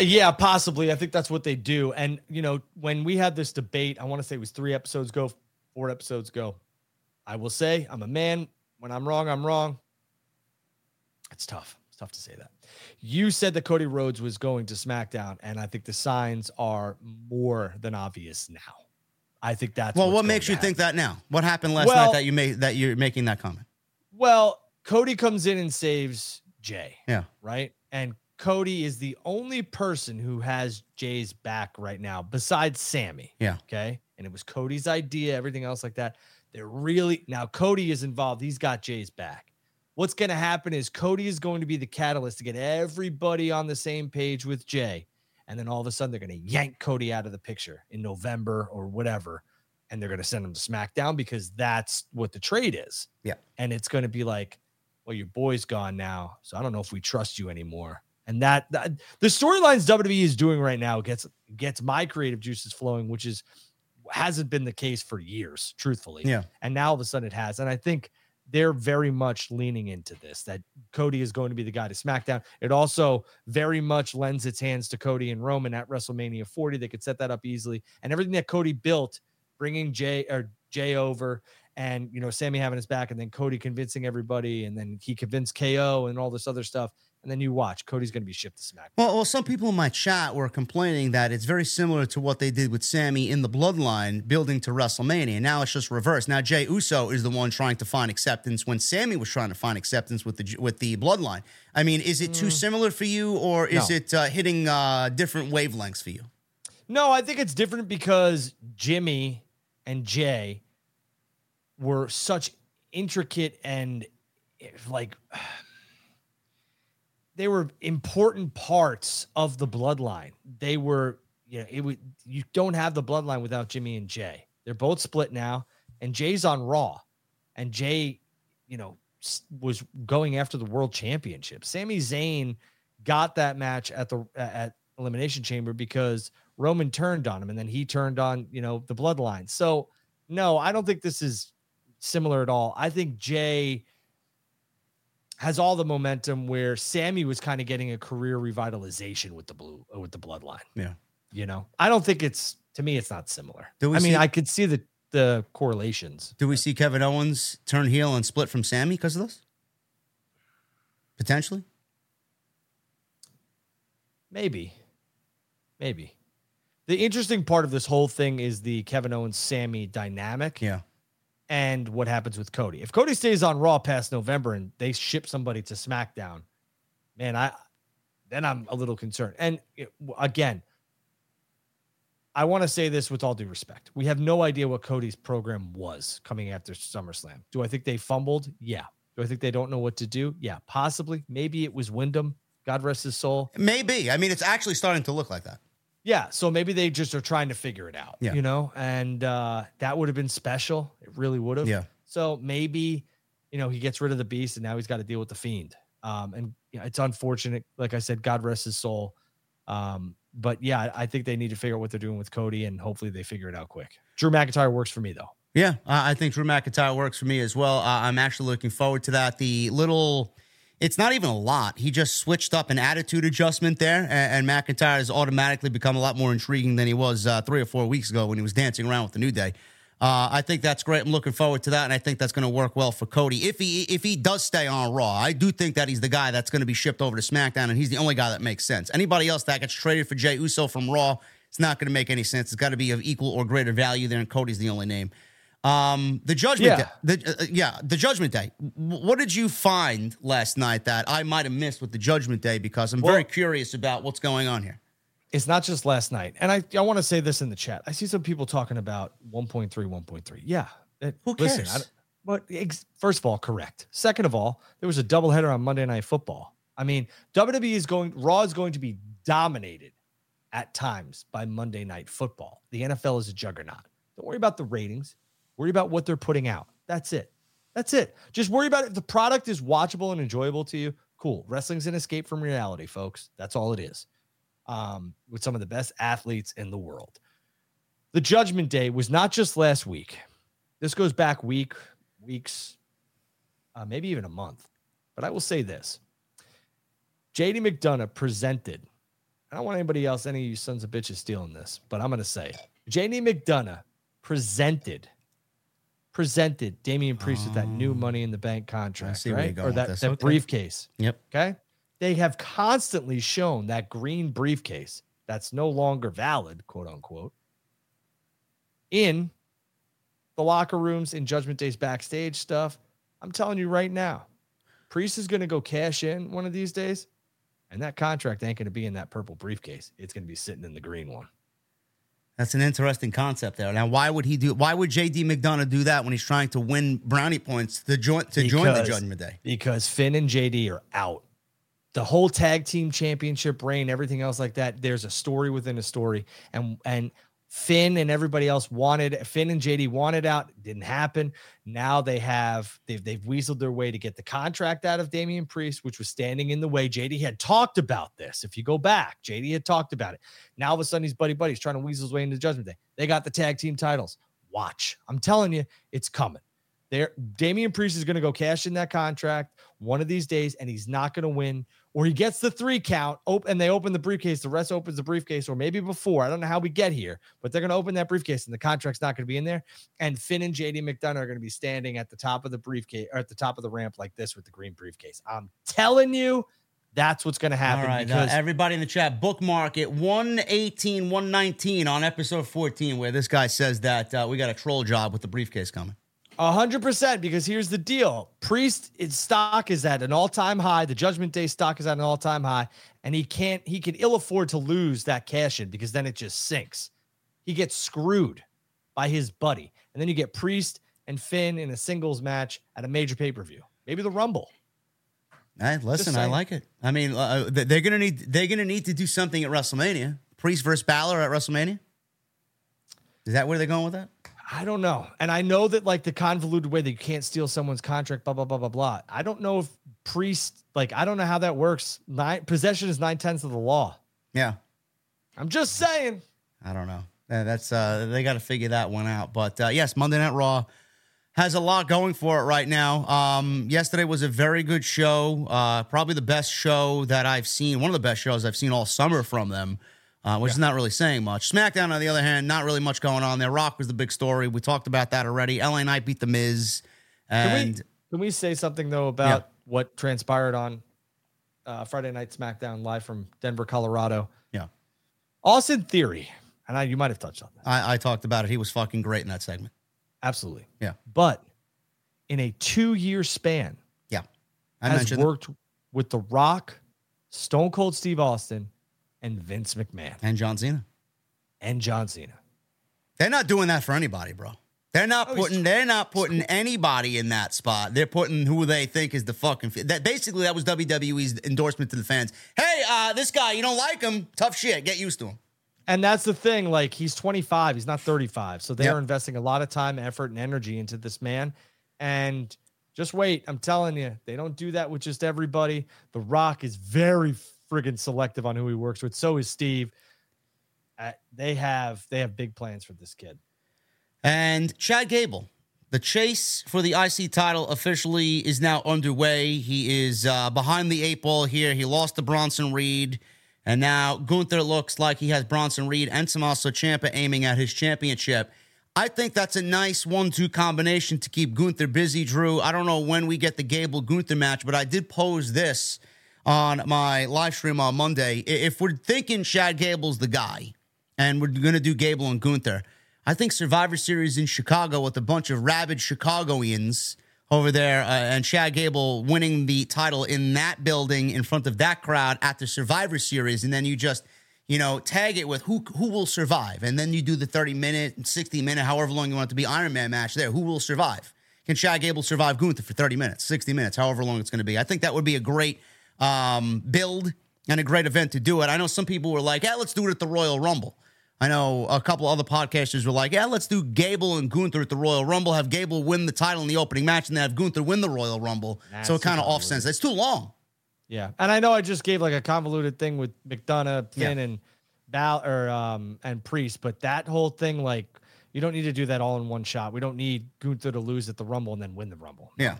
Yeah, possibly. I think that's what they do. And you know, when we had this debate, I want to say it was three episodes ago, four episodes ago. I will say I'm a man. When I'm wrong, I'm wrong. It's tough. It's tough to say that. You said that Cody Rhodes was going to SmackDown, and I think the signs are more than obvious now. I think that's well. What makes you happen. think that now? What happened last well, night that you made that you're making that comment? Well, Cody comes in and saves Jey. Yeah. Right. And Cody is the only person who has Jey's back right now, besides Sami. Yeah. Okay. And it was Cody's idea. Everything else like that. They're really now Cody is involved. He's got Jey's back. What's going to happen is Cody is going to be the catalyst to get everybody on the same page with Jey. and then all of a sudden they're going to yank Cody out of the picture in November or whatever, and they're going to send him to SmackDown because that's what the trade is. Yeah, and it's going to be like, well, your boy's gone now, so I don't know if we trust you anymore. And that, that the storylines WWE is doing right now gets gets my creative juices flowing, which is hasn't been the case for years, truthfully. Yeah, and now all of a sudden it has, and I think they're very much leaning into this that Cody is going to be the guy to SmackDown. It also very much lends its hands to Cody and Roman at WrestleMania 40. They could set that up easily. And everything that Cody built, bringing Jey or Jey over and, you know, Sami having his back and then Cody convincing everybody and then he convinced KO and all this other stuff and then you watch Cody's going to be shipped to SmackDown. Well, well, some people in my chat were complaining that it's very similar to what they did with Sami in the Bloodline, building to WrestleMania. Now it's just reversed. Now Jey Uso is the one trying to find acceptance when Sami was trying to find acceptance with the with the Bloodline. I mean, is it too mm. similar for you, or is no. it uh, hitting uh, different wavelengths for you? No, I think it's different because Jimmy and Jey were such intricate and like they were important parts of the bloodline. They were you know, it would you don't have the bloodline without Jimmy and Jey. They're both split now, and Jey's on Raw, and Jey, you know, was going after the world championship. Sami Zayn got that match at the at Elimination Chamber because Roman turned on him, and then he turned on you know the bloodline. So no, I don't think this is similar at all. I think Jey has all the momentum where Sami was kind of getting a career revitalization with the blue uh, with the bloodline. Yeah. You know, I don't think it's to me it's not similar. Do we I mean, see- I could see the the correlations. Do we see Kevin Owens turn heel and split from Sami because of this? Potentially. Maybe. Maybe. The interesting part of this whole thing is the Kevin Owens Sami dynamic. Yeah. And what happens with Cody. If Cody stays on Raw past November and they ship somebody to SmackDown, man, I then I'm a little concerned. And again, I want to say this with all due respect. We have no idea what Cody's program was coming after SummerSlam. Do I think they fumbled? Yeah. Do I think they don't know what to do? Yeah, possibly. Maybe it was Windham. God rest his soul. Maybe. I mean, it's actually starting to look like that. Yeah, so maybe they just are trying to figure it out. Yeah. You know, and uh that would have been special. It really would have. Yeah. So maybe, you know, he gets rid of the beast and now he's got to deal with the fiend. Um, and yeah, it's unfortunate. Like I said, God rest his soul. Um, but yeah, I- think they need to figure out what they're doing with Cody and hopefully they figure it out quick. Drew McIntyre works for me though. Yeah, I I think Drew McIntyre works for me as well. Uh, I'm actually looking forward to that. The little, it's not even a lot. He just switched up an attitude adjustment there, and, and McIntyre has automatically become a lot more intriguing than he was uh, three or four weeks ago when he was dancing around with the New Day. Uh, I think that's great. I'm looking forward to that, and I think that's going to work well for Cody if he if he does stay on Raw. I do think that he's the guy that's going to be shipped over to SmackDown, and he's the only guy that makes sense. Anybody else that gets traded for Jey Uso from Raw, it's not going to make any sense. It's got to be of equal or greater value there, and Cody's the only name. Um, the judgment, Yeah. Day, the uh, yeah, the judgment day. W- What did you find last night that I might have missed with the judgment day? Because I'm very curious about what's going on here. It's not just last night. And I, I want to say this in the chat. I see some people talking about 1.3, 1.3. Yeah. it- Who listen, cares? I don't- but ex- first of all, correct. Second of all, there was a doubleheader on Monday Night Football. I mean, WWE is going, Raw is going to be dominated at times by Monday Night Football. The NFL is a juggernaut. Don't worry about the ratings. Worry about what they're putting out. That's it. That's it. Just worry about if the product is watchable and enjoyable to you. Cool. Wrestling's an escape from reality, folks. That's all it is. Um, with some of the best athletes in the world. The Judgment Day was not just last week. This goes back week, weeks, uh, maybe even a month. But I will say this: JD McDonagh presented. I don't want anybody else, any of you sons of bitches, stealing this, but I'm going to say. JD McDonagh presented presented Damian Priest with that new Oh. Money in the Bank contract, see right? Or that, that Okay. briefcase. Yep. Okay. They have constantly shown that green briefcase that's no longer valid, quote unquote, in the locker rooms, in Judgment Day's backstage stuff. I'm telling you right now, Priest is going to go cash in one of these days, and that contract ain't going to be in that purple briefcase. It's going to be sitting in the green one. That's an interesting concept there. Now, why would he do? Why would JD McDonagh do that when he's trying to win brownie points to join to join the Judgment Day? because Finn and JD are out. The whole tag team championship reign, everything else like that. There's a story within a story, and and Finn and everybody else wanted Finn and JD wanted out. Didn't happen. Now they have they've they've weaseled their way to get the contract out of Damian Priest, which was standing in the way. JD had talked about this. If you go back, JD had talked about it. Now all of a sudden he's buddy. He's trying to weasel his way into Judgment Day. They got the tag team titles. Watch. I'm telling you, it's coming. There, Damian Priest is going to go cash in that contract one of these days, and he's not going to win. Or he gets the three count, op- and they open the briefcase. The rest opens the briefcase, or maybe before. I don't know how we get here, but they're going to open that briefcase, and the contract's not going to be in there. And Finn and JD McDonagh are going to be standing at the top of the briefcase or at the top of the ramp like this with the green briefcase. I'm telling you, that's what's going to happen. All right, uh, everybody in the chat, bookmark it 118, 119 on episode 14, where this guy says that uh, we got a troll job with the briefcase coming. A hundred percent, because here's the deal: Priest, its stock is at an all-time high. The Judgment Day stock is at an all-time high, and he can't. He can ill afford to lose that cash in because then it just sinks. He gets screwed by his buddy, and then you get Priest and Finn in a singles match at a major pay-per-view, maybe the Rumble. Hey, listen, I like it. I mean, uh, they're gonna need they're gonna need to do something at WrestleMania. Priest versus Balor at WrestleMania? Is that where they're going with that? I don't know. And I know that like the convoluted way that you can't steal someone's contract, blah, blah, blah, blah, blah. I don't know if priest, like, I don't know how that works. Nine possession is nine tenths of the law. Yeah. I'm just saying. I don't know. Uh, That's uh they got to figure that one out. But uh, yes, Monday Night Raw has a lot going for it right now. Um, yesterday was a very good show. Uh, probably the best show that I've seen. One of the best shows I've seen all summer from them. Uh, which is not really saying much. SmackDown, on the other hand, not really much going on there. Rock was the big story. We talked about that already. LA Knight beat The Miz. Can And we, can we say something though about what transpired on uh, Friday Night SmackDown live from Denver, Colorado? yeah, Austin Theory, and I, you might have touched on that. I, I talked about it. He was fucking great in that segment. Absolutely. Yeah. But in a two year span, Yeah. I has mentioned that. worked with The Rock, Stone Cold Steve Austin, and Vince McMahon and John Cena. and John Cena. They're not doing that for anybody, bro. They're not Oh, putting. They're not putting anybody in that spot. They're putting who they think is the fucking. That basically that was WWE's endorsement to the fans. Hey, uh, this guy, you don't like him? Tough shit. Get used to him. And that's the thing. Like he's 25, he's not 35. So they Yep. are investing a lot of time, effort, and energy into this man. And just wait. I'm telling you, they don't do that with just everybody. The Rock is very friggin' selective on who he works with. So is Steve. Uh, they have they have big plans for this kid. And Chad Gable, the chase for the IC title officially is now underway. He is uh, behind the eight ball here. He lost to Bronson Reed. And now Gunther looks like he has Bronson Reed and Tommaso Ciampa aiming at his championship. I think that's a nice one-two combination to keep Gunther busy, Drew. I don't know when we get the Gable Gunther match, but I did pose this on my live stream on Monday. If we're thinking Chad Gable's the guy, and we're going to do Gable and Gunther, I think Survivor Series in Chicago with a bunch of rabid Chicagoans over there, uh, and Chad Gable winning the title in that building in front of that crowd at the Survivor Series, and then you just you know tag it with who who will survive, and then you do the thirty minute, sixty minute, however long you want it to be Iron Man match there. Who will survive? Can Chad Gable survive Gunther for thirty minutes, sixty minutes, however long it's going to be? I think that would be a great um, build and a great event to do it. I know some people were like, "Yeah, let's do it at the Royal Rumble." I know a couple other podcasters were like, "Yeah, let's do Gable and Gunther at the Royal Rumble. Have Gable win the title in the opening match, and then have Gunther win the Royal Rumble." That's so it kind of too off sense. It's too long. Yeah, and I know I just gave like a convoluted thing with McDonagh, Finn, Yeah. and Balor um and Priest, but that whole thing, like, you don't need to do that all in one shot. We don't need Gunther to lose at the Rumble and then win the Rumble. Yeah.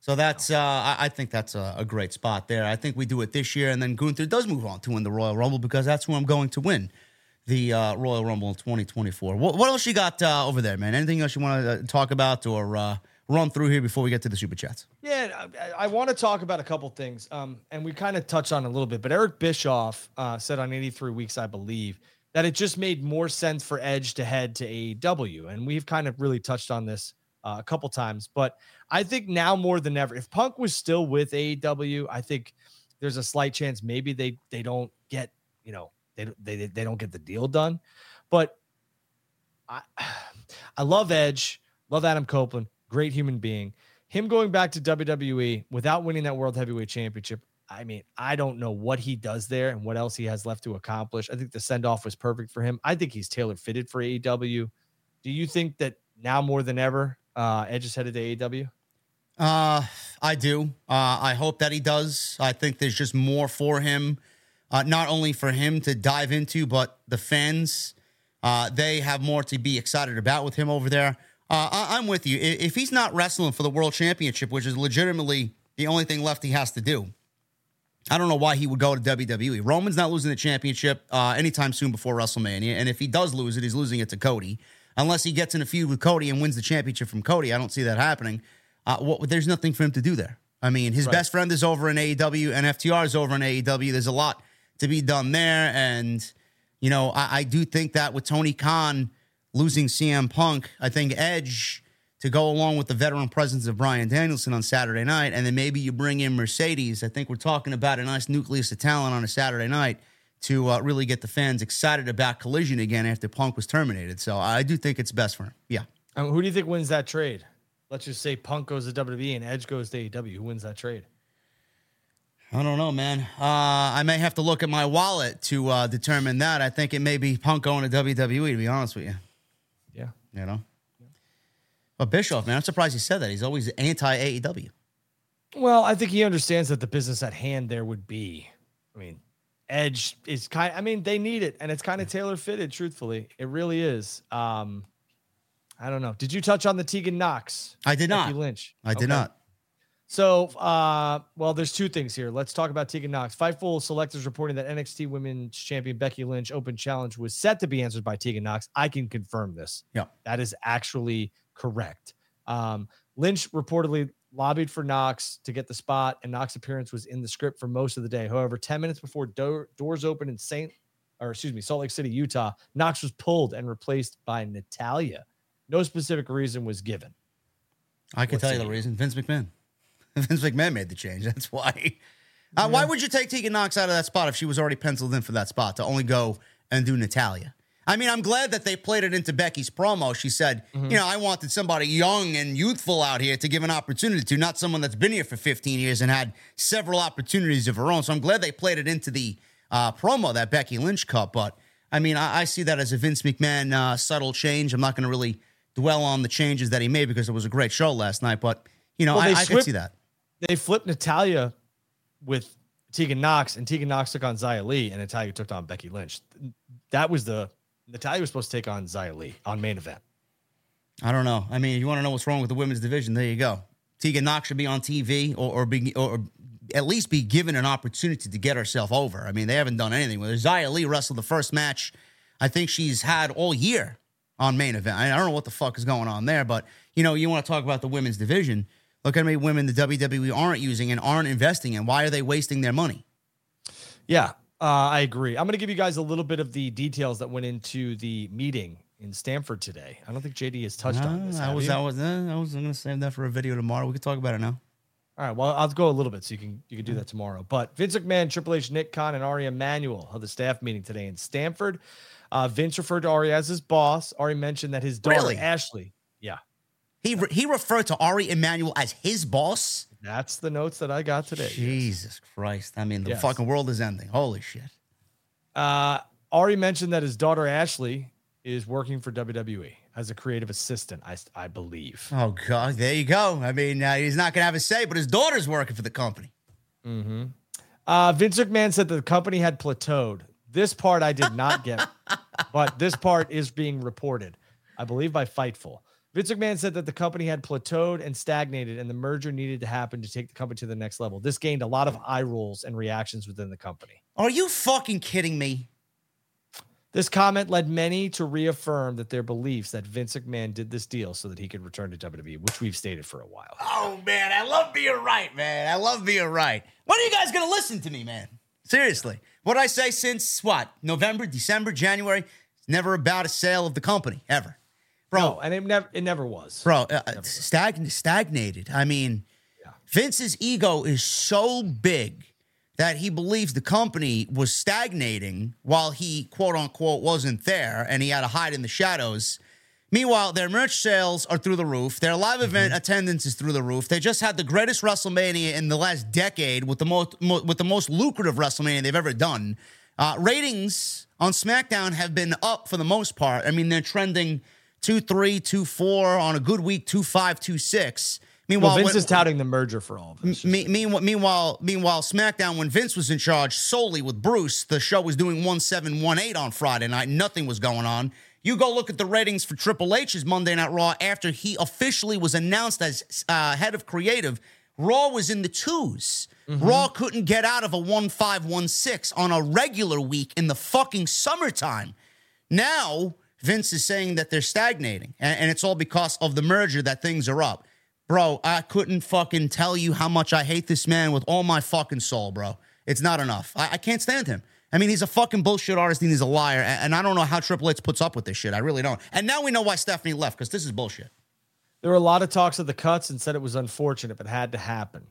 So that's uh, I, think that's a, a great spot there. I think we do it this year, and then Gunther does move on to win the Royal Rumble because that's who I'm going to win the uh, Royal Rumble in 2024. What, what else you got uh, over there, man? Anything else you want to uh, talk about or uh, run through here before we get to the super chats? Yeah, I, I want to talk about a couple things, um, and we kind of touched on a little bit. But Eric Bischoff uh, said on 83 Weeks, I believe, that it just made more sense for Edge to head to AEW, and we've kind of really touched on this a couple times. But I think now more than ever, if Punk was still with AEW, I think there's a slight chance maybe they they don't get you know they they they don't get the deal done. But I I love Edge, love Adam Copeland, great human being. Him going back to WWE without winning that World Heavyweight Championship, I mean, I don't know what he does there and what else he has left to accomplish. I think the send off was perfect for him. I think he's tailor fitted for AEW. Do you think that now more than ever, uh, Edge is headed to AEW? Uh, I do. Uh, I hope that he does. I think there's just more for him, uh, not only for him to dive into, but the fans. Uh, they have more to be excited about with him over there. Uh, I- I'm with you. If he's not wrestling for the world championship, which is legitimately the only thing left he has to do, I don't know why he would go to WWE. Roman's not losing the championship uh, anytime soon before WrestleMania, and if he does lose it, he's losing it to Cody. Unless he gets in a feud with Cody and wins the championship from Cody, I don't see that happening. Uh, what, there's nothing for him to do there. I mean, his Right. best friend is over in AEW, and FTR is over in AEW. There's a lot to be done there, and you know, I, I do think that with Tony Khan losing CM Punk, I think Edge to go along with the veteran presence of Bryan Danielson on Saturday night, and then maybe you bring in Mercedes. I think we're talking about a nice nucleus of talent on a Saturday night to uh, really get the fans excited about Collision again after Punk was terminated. So I do think it's best for him. Yeah. Um, who do you think wins that trade? Let's just say Punk goes to WWE and Edge goes to AEW. Who wins that trade? I don't know, man. Uh, I may have to look at my wallet to uh, determine that. I think it may be Punk going to WWE. To be honest with you, Yeah. you know. But Bischoff, man, I'm surprised he said that. He's always anti AEW. Well, I think he understands that the business at hand there would be. I mean, Edge is kind. I mean, they need it, and it's kind of tailor fitted. Truthfully, it really is. Um, I don't know. Did you touch on the Tegan Nox? I did Becky not. Lynch. I did Okay. not. So, uh, well, there's two things here. Let's talk about Tegan Nox. Fightful selectors reporting that NXT Women's Champion Becky Lynch Open Challenge was set to be answered by Tegan Nox. I can confirm this. Yeah. that is actually correct. Um, Lynch reportedly lobbied for Nox to get the spot, and Nox's appearance was in the script for most of the day. However, 10 minutes before door, doors opened in Saint, or excuse me, Salt Lake City, Utah, Nox was pulled and replaced by Natalya. No specific reason was given. I can What's tell you the reason. Vince McMahon. Vince McMahon made the change. That's why. Uh, Why would you take Tegan Nox out of that spot if she was already penciled in for that spot to only go and do Natalya? I mean, I'm glad that they played it into Becky's promo. She said, Mm-hmm. you know, I wanted somebody young and youthful out here to give an opportunity to, not someone that's been here for 15 years and had several opportunities of her own. So I'm glad they played it into the uh, promo that Becky Lynch cut. But I mean, I, I see that as a Vince McMahon uh, subtle change. I'm not going to really dwell on the changes that he made because it was a great show last night. But, you know, Well, I, I could see that. they flipped Natalya with Tegan Nox, and Tegan Nox took on Xia Li, and Natalya took on Becky Lynch. That was the Natalya was supposed to take on Xia Li on main event. I don't know. I mean, you want to know what's wrong with the women's division, there you go. Tegan Nox should be on TV or or, be, or at least be given an opportunity to get herself over. I mean, they haven't done anything with her. Zia Lee wrestled the first match I think she's had all year on main event. I don't know what the fuck is going on there, but you know, you want to talk about the women's division. Look at how many women the WWE aren't using and aren't investing in. Why are they wasting their money? Yeah, uh, I agree. I'm going to give you guys a little bit of the details that went into the meeting in Stamford today. I don't think JD has touched on this. I was, you? I was, I was going to save that for a video tomorrow. We could talk about it now. All right. Well, I'll go a little bit so you can you can do that tomorrow. But Vince McMahon, Triple H, Nick Khan, and Ari Emanuel held a staff meeting today in Stamford. Uh, Vince referred to Ari as his boss. Ari mentioned that his daughter Really? Ashley. Yeah, He re- he referred to Ari Emanuel as his boss. that's the notes that I got today. Jesus Christ! I mean, the Yes. fucking world is ending. Holy shit! Uh, Ari mentioned that his daughter Ashley is working for WWE as a creative assistant. I I believe. Oh god, there you go. I mean, uh, he's not gonna have a say, but his daughter's working for the company. Mm-hmm. Uh, Vince McMahon said that the company had plateaued. This part I did not get, but this part is being reported, I believe, by Fightful. Vince McMahon said that the company had plateaued and stagnated, and the merger needed to happen to take the company to the next level. This gained a lot of eye rolls and reactions within the company. Are you fucking kidding me? This comment led many to reaffirm that their beliefs that Vince McMahon did this deal so that he could return to WWE, which we've stated for a while. Oh man, I love being right, man. I love being right. When are you guys gonna listen to me, man? Seriously, what I say since what November, December, January? It's never about a sale of the company ever, bro. No, and it never it never was. bro, uh, stag- stagnated. I mean, Vince's ego is so big that he believes the company was stagnating while he quote unquote wasn't there and he had to hide in the shadows. Meanwhile, their merch sales are through the roof. Their live event attendance is through the roof. They just had the greatest WrestleMania in the last decade with the most mo- with the most lucrative WrestleMania they've ever done. Uh, ratings on SmackDown have been up for the most part. I mean, they're trending two three, two four on a good week, two five, two six. Meanwhile, Well, Vince when- is touting the merger for all of this. me, meanwhile, meanwhile, meanwhile, SmackDown when Vince was in charge solely with Bruce, the show was doing one seven one eight on Friday night. Nothing was going on. You go look at the ratings for Triple H's Monday Night Raw after he officially was announced as uh, head of creative. Raw was in the 2s Raw couldn't get out of a one five one six on a regular week in the fucking summertime. Now Vince is saying that they're stagnating, and, and it's all because of the merger that things are up. Bro, I couldn't fucking tell you how much I hate this man with all my fucking soul, bro. It's not enough. I, I can't stand him. I mean, he's a fucking bullshit artist and he's a liar. And, I don't know how Triple H puts up with this shit. I really don't. And now we know why Stephanie left because this is bullshit. There were a lot of talks of the cuts and said it was unfortunate, but had to happen.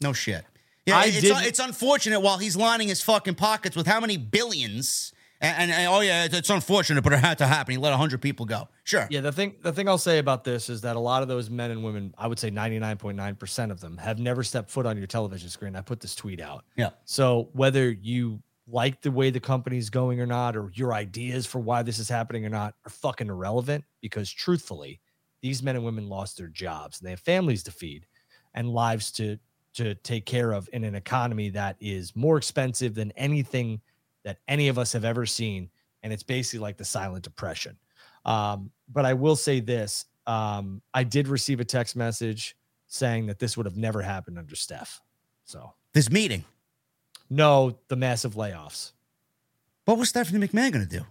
No shit. Yeah, I it's, didn't- it's unfortunate while he's lining his fucking pockets with how many billions And, and, and, oh yeah, it's, it's unfortunate, but it had to happen. He let hundred people go. Sure. Yeah. The thing the thing I'll say about this is that a lot of those men and women, I would say ninety nine point nine percent of them, have never stepped foot on your television screen. I put this tweet out. Yeah. So whether you like the way the company's going or not, or your ideas for why this is happening or not, are fucking irrelevant because truthfully, these men and women lost their jobs and they have families to feed and lives to to take care of in an economy that is more expensive than anything that any of us have ever seen. And it's basically like the silent depression. Um, but i will say this um, i did receive a text message saying that this would have never happened under steph. So. This meeting no the massive layoffs what was stephanie mcmahon going to do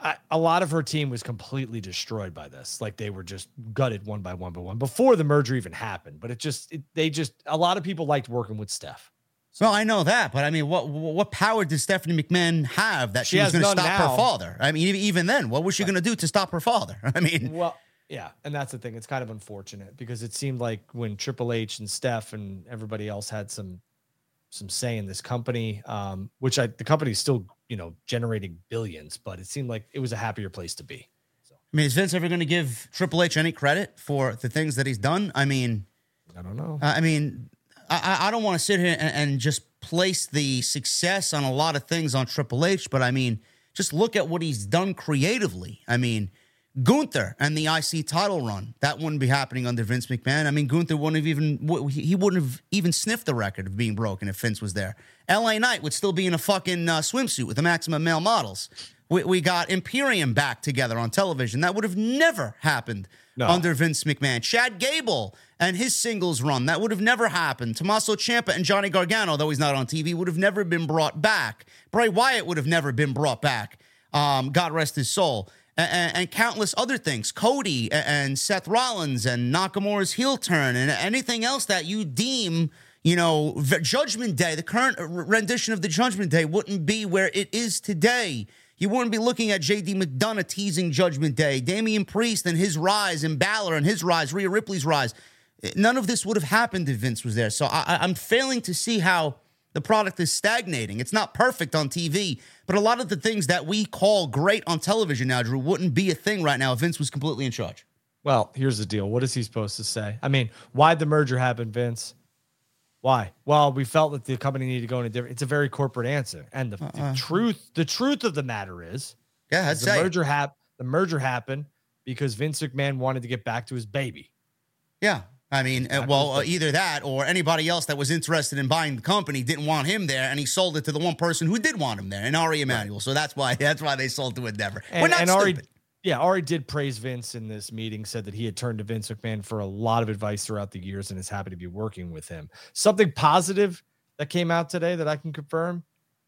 I, a lot of her team was completely destroyed by this. Like they were just gutted one by one by one before the merger even happened. But it just, it, they just, a lot of people liked working with Steph. So I know that, but I mean, what what power did Stephanie McMahon have that she, she was going to stop now. her father? I mean, even then, what was she right. going to do to stop her father? I mean, well, yeah, and that's the thing. It's kind of unfortunate because it seemed like when Triple H and Steph and everybody else had some some say in this company, um, which I the company is still you know generating billions, but it seemed like it was a happier place to be. So. I mean, is Vince ever going to give Triple H any credit for the things that he's done? I mean, I don't know. I mean, I, I don't want to sit here and, and just place the success on a lot of things on Triple H, but I mean, just look at what he's done creatively. I mean, Gunther and the IC title run that wouldn't be happening under Vince McMahon. I mean, Gunther wouldn't have even he wouldn't have even sniffed the record of being broken if Vince was there. LA Knight would still be in a fucking uh, swimsuit with the maximum male models. We, we, got Imperium back together on television. That would have never happened no. under Vince McMahon. Chad Gable and his singles run that would have never happened. Tommaso Ciampa and Johnny Gargano, though he's not on TV, would have never been brought back. Bray Wyatt would have never been brought back. Um, God rest his soul and, and, countless other things. Cody and Seth Rollins and Nakamura's heel turn and anything else that you deem, you know, Judgment Day, the current rendition of the Judgment Day wouldn't be where it is today. You wouldn't be looking at JD McDonagh teasing Judgment Day, Damian Priest and his rise, and Balor and his rise, Rhea Ripley's rise. None of this would have happened if Vince was there. So I, I'm failing to see how the product is stagnating. It's not perfect on TV, but a lot of the things that we call great on television now, Drew, wouldn't be a thing right now if Vince was completely in charge. Well, here's the deal. What is he supposed to say? I mean, why'd the merger happen, Vince? Why? Well, we felt that the company needed to go in a different. It's a very corporate answer, and the, uh-uh. the truth, the truth of the matter is, yeah, the merger hap- The merger happened because Vince McMahon wanted to get back to his baby. Yeah, I mean, uh, well, uh, either that or anybody else that was interested in buying the company didn't want him there, and he sold it to the one person who did want him there, and Ari Emanuel. Right. So that's why that's why they sold to Endeavor. And, We're not and stupid. Ari, yeah, Ari did praise Vince in this meeting, said that he had turned to Vince McMahon for a lot of advice throughout the years and is happy to be working with him. Something positive that came out today that I can confirm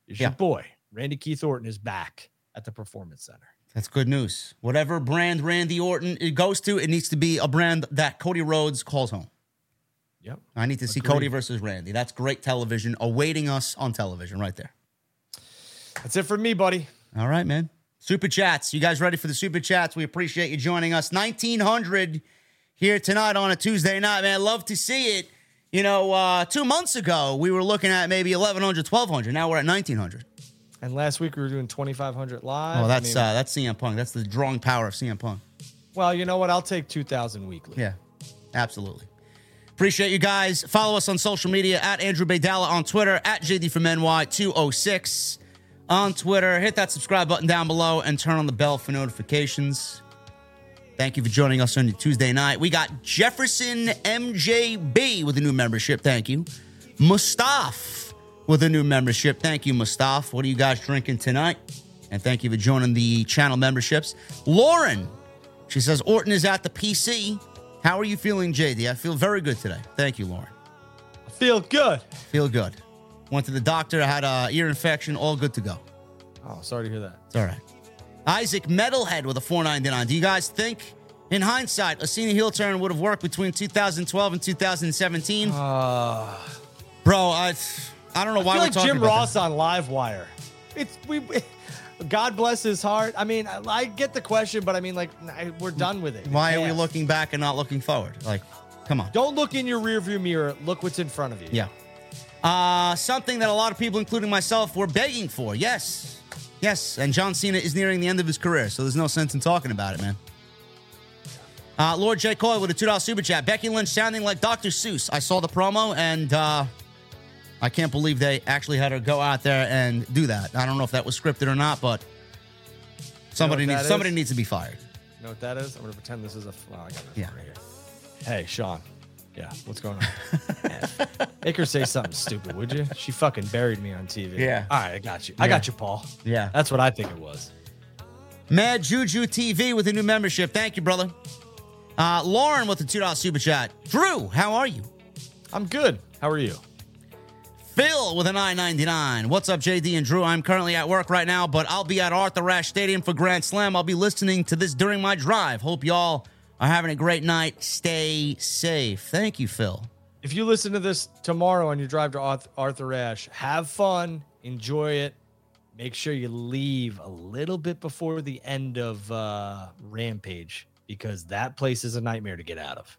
is yeah. your boy, Randy Keith Orton, is back at the Performance Center. That's good news. Whatever brand Randy Orton it goes to, it needs to be a brand that Cody Rhodes calls home. Yep. I need to see Cody versus Randy. That's great television awaiting us on television right there. That's it for me, buddy. All right, man. Super chats. You guys ready for the super chats? We appreciate you joining us. 1900 here tonight on a Tuesday night, man. Love to see it. You know, uh, two months ago, we were looking at maybe 1100, 1200. Now we're at 1900. And last week we were doing 2500 live. Oh, that's I mean, uh, that's CM Punk. That's the drawing power of CM Punk. Well, you know what? I'll take 2000 weekly. Yeah, absolutely. Appreciate you guys. Follow us on social media at Andrew Baydala on Twitter, at JD from NY206 on Twitter. Hit that subscribe button down below and turn on the bell for notifications. Thank you for joining us on Tuesday night. We got Jefferson MJB with a new membership. Thank you. Mustaf with a new membership. Thank you, Mustaf. What are you guys drinking tonight? And thank you for joining the channel memberships. Lauren, she says Orton is at the PC. How are you feeling, JD? I feel very good today. Thank you, Lauren. I feel good. Feel good. Went to the doctor, I had a ear infection, all good to go. Oh, sorry to hear that. It's all right. Isaac Metalhead with a 499. Do you guys think, in hindsight, a Cena heel turn would have worked between 2012 and 2017? Uh, Bro, I I don't know why I we're like talking Jim about Ross that. on Livewire. It's we, we, God bless his heart. I mean, I, I get the question, but I mean, like, I, we're done with it. Why are we looking back and not looking forward? Like, come on. Don't look in your rearview mirror. Look what's in front of you. Yeah. Uh, something that a lot of people, including myself, were begging for. Yes. Yes, and John Cena is nearing the end of his career, so there's no sense in talking about it, man. Uh, Lord J. Coy with a $2 super chat. Becky Lynch sounding like Dr. Seuss. I saw the promo, and uh, I can't believe they actually had her go out there and do that. I don't know if that was scripted or not, but somebody what needs somebody is? needs to be fired. You know what that is? I'm gonna pretend this is a. Oh, I got this Yeah. right here. Hey, Sean. Yeah, what's going on? Make her say something stupid, would you? She fucking buried me on TV. Yeah. All right, I got you. I got you, Paul. Yeah. That's what I think it was. Mad Juju TV with a new membership. Thank you, brother. Uh, Lauren with the $2 super chat. Drew, how are you? I'm good. How are you? Phil with a 999. What's up, JD and Drew? I'm currently at work right now, but I'll be at Arthur Ashe Stadium for Grand Slam. I'll be listening to this during my drive. Hope y'all are having a great night. Stay safe. Thank you, Phil. If you listen to this tomorrow on your drive to Arthur Ashe, have fun, enjoy it. Make sure you leave a little bit before the end of uh, Rampage because that place is a nightmare to get out of.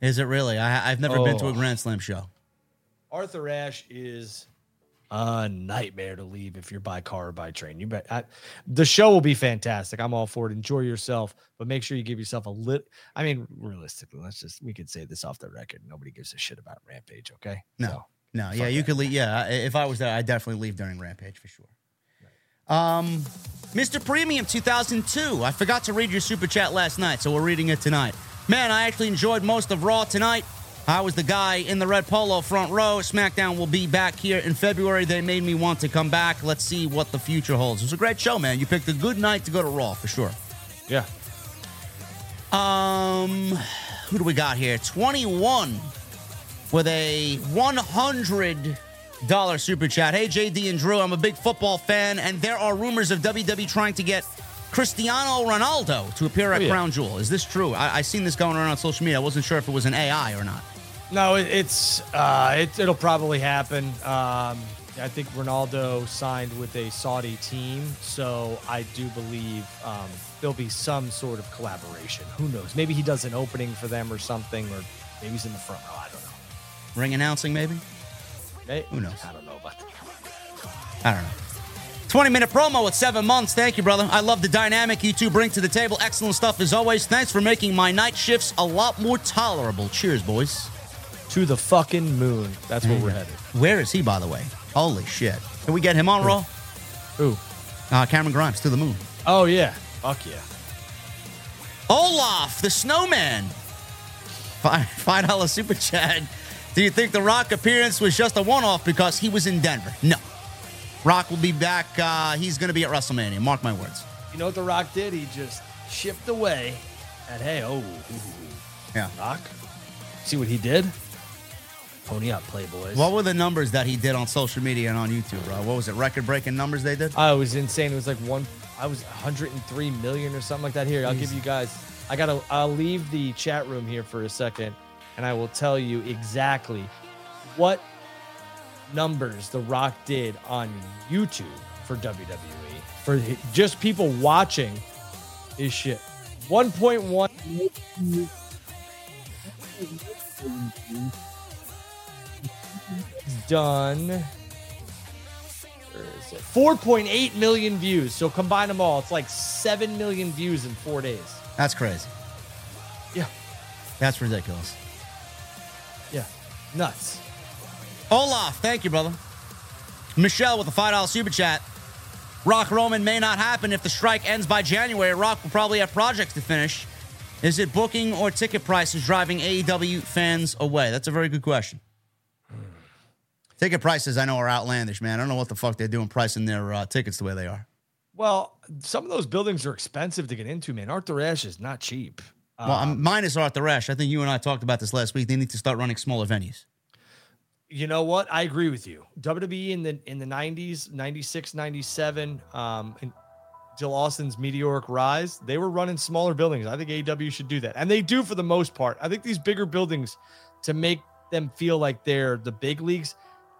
Is it really? I, I've never been to a Oh. Grand Slam show. Arthur Ashe is a nightmare to leave if you're by car or by train. You bet. I, the show will be fantastic. I'm all for it. Enjoy yourself, but make sure you give yourself a lit. I mean, realistically, let's just we could say this off the record. Nobody gives a shit about Rampage. Okay. No. So, No, yeah, you that. could leave. Yeah, if I was there, I'd definitely leave during Rampage for sure. Um, Mr. Premium 2002. I forgot to read your super chat last night, so we're reading it tonight. Man, I actually enjoyed most of Raw tonight. I was the guy in the red polo front row. SmackDown will be back here in February. They made me want to come back. Let's see what the future holds. It was a great show, man. You picked a good night to go to Raw for sure. yeah. Um, who do we got here? 21 with a $100 super chat. Hey, JD and Drew, I'm a big football fan, and there are rumors of WWE trying to get Cristiano Ronaldo to appear at Oh, yeah. Crown Jewel. Is this true? I, I seen this going around on social media. I wasn't sure if it was an AI or not. No, it, it's uh, it, it'll probably happen. Um, I think Ronaldo signed with a Saudi team, so I do believe um, there'll be some sort of collaboration. Who knows? Maybe he does an opening for them or something, or maybe he's in the front row. I don't know. Ring announcing, maybe? May- Who knows? I don't know that. I don't know. 20 minute promo at seven months. Thank you, brother. I love the dynamic you two bring to the table. Excellent stuff as always. Thanks for making my night shifts a lot more tolerable. Cheers, boys. To the fucking moon. That's where we're headed. Where is he, by the way? Holy shit. Can we get him on Raw? Ooh. Uh, Cameron Grimes to the moon. Oh yeah. Fuck yeah. Olaf, the snowman. Five, five dollar super chat. Do you think the Rock appearance was just a one off because he was in Denver? No. Rock will be back. Uh, he's going to be at WrestleMania. Mark my words. You know what The Rock did? He just shipped away. And hey, oh, ooh, Yeah. Rock. See what he did? Pony up, Playboys. What were the numbers that he did on social media and on YouTube, bro? What was it? Record breaking numbers they did? Oh, I was insane. It was like one. I was 103 million or something like that. Here, I'll give you guys. I gotta. I'll leave the chat room here for a second, and I will tell you exactly what numbers The Rock did on YouTube for WWE for just people watching his shit. 1.1 done. Where is it? 4.8 million views. So combine them all, it's like 7 million views in four days. That's crazy. Yeah. That's ridiculous. Yeah. Nuts. Olaf, thank you, brother. Michelle with a $5 super chat. Rock Roman may not happen if the strike ends by January. Rock will probably have projects to finish. Is it booking or ticket prices driving AEW fans away? That's a very good question. Ticket prices, I know, are outlandish, man. I don't know what the fuck they're doing pricing their uh, tickets the way they are. Well, some of those buildings are expensive to get into, man. Arthur Ashe is not cheap. Well, um, minus Arthur Ashe. I think you and I talked about this last week. They need to start running smaller venues. You know what? I agree with you. WWE in the in the 90s, 96, 97, um, and Jill Austin's meteoric rise, they were running smaller buildings. I think AEW should do that. And they do for the most part. I think these bigger buildings to make them feel like they're the big leagues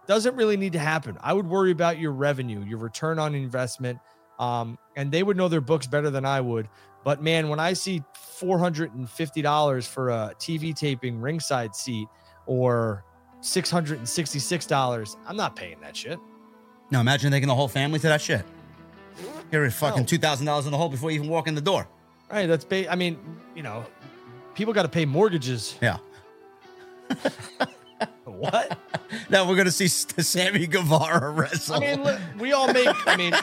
doesn't really need to happen. I would worry about your revenue, your return on investment. Um, and they would know their books better than I would. But man, when I see $450 for a TV taping ringside seat or $666, I'm not paying that shit. Now imagine taking the whole family to that shit. You're fucking No. two thousand dollars in the hole before you even walk in the door. Right. That's ba- I mean, you know, people got to pay mortgages. Yeah. What? Now we're gonna see Sammy Guevara wrestle. I mean, look, we all make. I mean,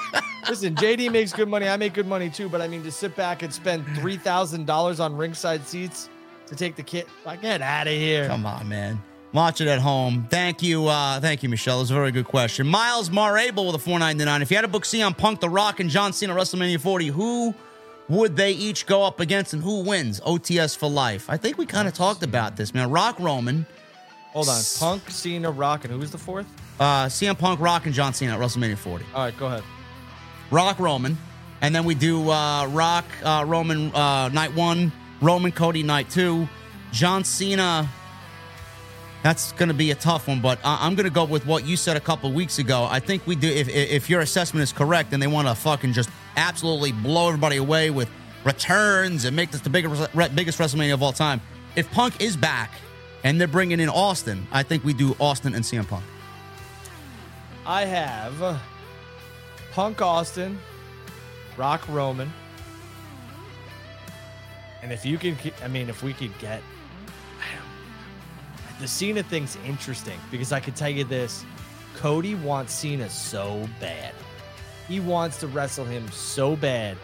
listen, JD makes good money. I make good money too. But I mean, to sit back and spend three thousand dollars on ringside seats to take the kid, like, get out of here. Come on, man. Watch it at home. Thank you, uh, thank you, Michelle. It was a very good question. Miles Marable with a 499. If you had to book CM Punk, The Rock, and John Cena WrestleMania 40, who would they each go up against and who wins? OTS for life. I think we kind of talked about this, man. Rock Roman, Hold on, Punk, Cena, Rock, and who was the fourth? uh, CM Punk, Rock, and John Cena at WrestleMania 40. All right, go ahead. Rock Roman, and then we do uh, Rock uh, Roman uh, night one, Roman Cody night two, John Cena. That's going to be a tough one, but I- I'm going to go with what you said a couple weeks ago. I think we do. If if your assessment is correct, and they want to fucking just absolutely blow everybody away with returns and make this the biggest biggest WrestleMania of all time. If Punk is back and they're bringing in Austin, I think we do Austin and CM Punk. I have Punk Austin, Rock Roman. And if you can, I mean, if we could get the Cena thing's interesting because I could tell you this Cody wants Cena so bad. He wants to wrestle him so bad.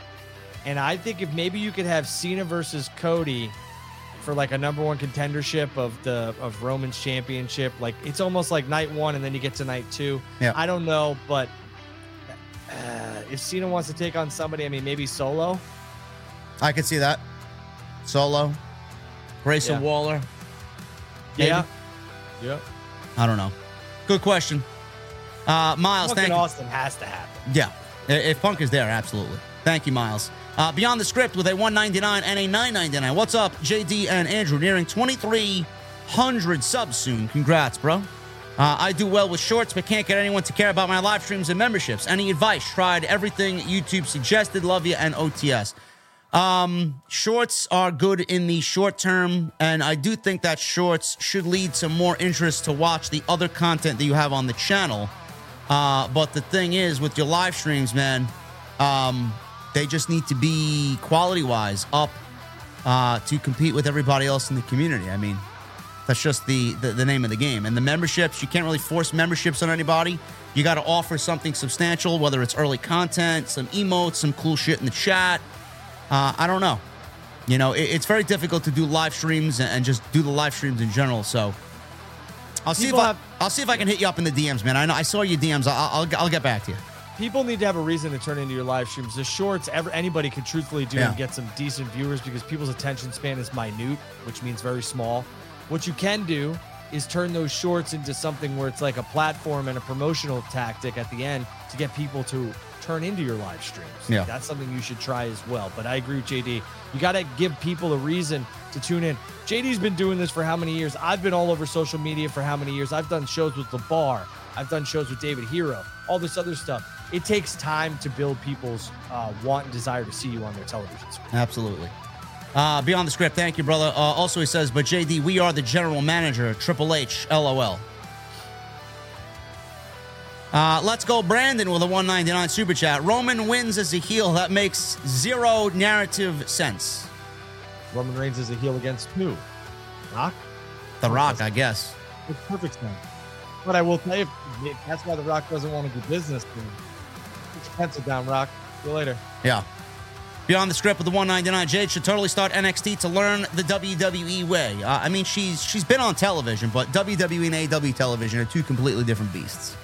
And I think if maybe you could have Cena versus Cody for like a number one contendership of the of Roman's championship, like it's almost like night one and then you get to night two. Yeah. I don't know, but uh, if Cena wants to take on somebody, I mean, maybe solo. I could see that. Solo, Grayson Yeah. Waller. Maybe. Yeah. Yeah. I don't know. Good question. Uh, Miles, Punk thank and you. Austin has to happen. Yeah, if Punk is there, absolutely. Thank you, Miles. Uh, Beyond the script with a 199 and a 999. What's up, JD and Andrew? Nearing 2,300 subs soon. Congrats, bro. Uh, I do well with shorts, but can't get anyone to care about my live streams and memberships. Any advice? Tried everything YouTube suggested. Love you and OTS. Um, shorts are good in the short term, and I do think that shorts should lead to more interest to watch the other content that you have on the channel. Uh, but the thing is, with your live streams, man, um, they just need to be quality wise up uh, to compete with everybody else in the community. I mean, that's just the, the the name of the game. And the memberships, you can't really force memberships on anybody. You got to offer something substantial, whether it's early content, some emotes, some cool shit in the chat. Uh, I don't know. You know, it, it's very difficult to do live streams and, and just do the live streams in general. So I'll see People if I, have- I'll see if I can hit you up in the DMs, man. I know I saw your DMs. I'll, I'll, I'll get back to you. People need to have a reason to turn into your live streams. The shorts, ever anybody could truthfully do Yeah. and get some decent viewers because people's attention span is minute, which means very small. What you can do is turn those shorts into something where it's like a platform and a promotional tactic at the end to get people to turn into your live streams. Yeah. That's something you should try as well. But I agree with JD. You got to give people a reason to tune in. JD's been doing this for how many years? I've been all over social media for how many years? I've done shows with The Bar. I've done shows with David Hero, all this other stuff. It takes time to build people's uh, want and desire to see you on their television screen. Absolutely. Uh, beyond the script, thank you, brother. Uh, also, he says, but JD, we are the general manager, Triple H, LOL. Uh, let's go, Brandon, with a 199 super chat. Roman wins as a heel. That makes zero narrative sense. Roman Reigns is a heel against who? Rock? The Rock, I guess. It's perfect sense. But I will tell you, that's why The Rock doesn't want to do business. Then pencil down, Rock. See you later. Yeah. Beyond the script with the 199, Jade should totally start NXT to learn the WWE way. Uh, I mean, she's she's been on television, but WWE and AEW television are two completely different beasts.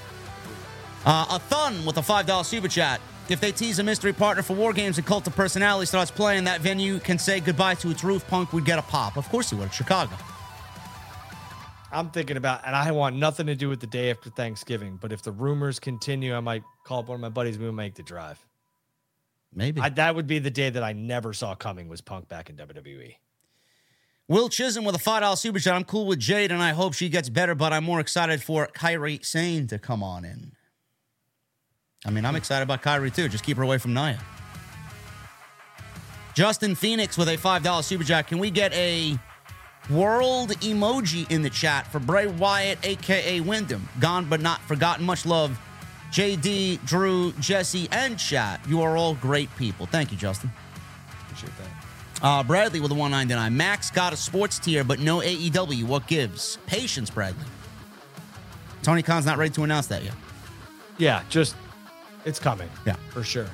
Uh, a thun with a $5 super chat. If they tease a mystery partner for War Games and Cult of Personality starts playing, that venue can say goodbye to its roof. Punk would get a pop. Of course he would. Chicago. I'm thinking about, and I want nothing to do with the day after Thanksgiving. But if the rumors continue, I might call up one of my buddies. We will make the drive. Maybe. I, that would be the day that I never saw coming. Was Punk back in. WWE? Will Chisholm with a $5 super chat. I'm cool with Jade and I hope she gets better, but I'm more excited for Kairi Sane to come on in. I mean, I'm excited about Kyrie too. Just keep her away from Nia. Justin Phoenix with a $5 super chat. Can we get a world emoji in the chat for Bray Wyatt, aka Windham? Gone but not forgotten. Much love, JD, Drew, Jesse, and chat. You are all great people. Thank you, Justin. Appreciate that. Uh, Bradley with a 199. Max got a sports tier, but no AEW. What gives? Patience, Bradley. Tony Khan's not ready to announce that yet. Yeah, just it's coming. Yeah. for sure.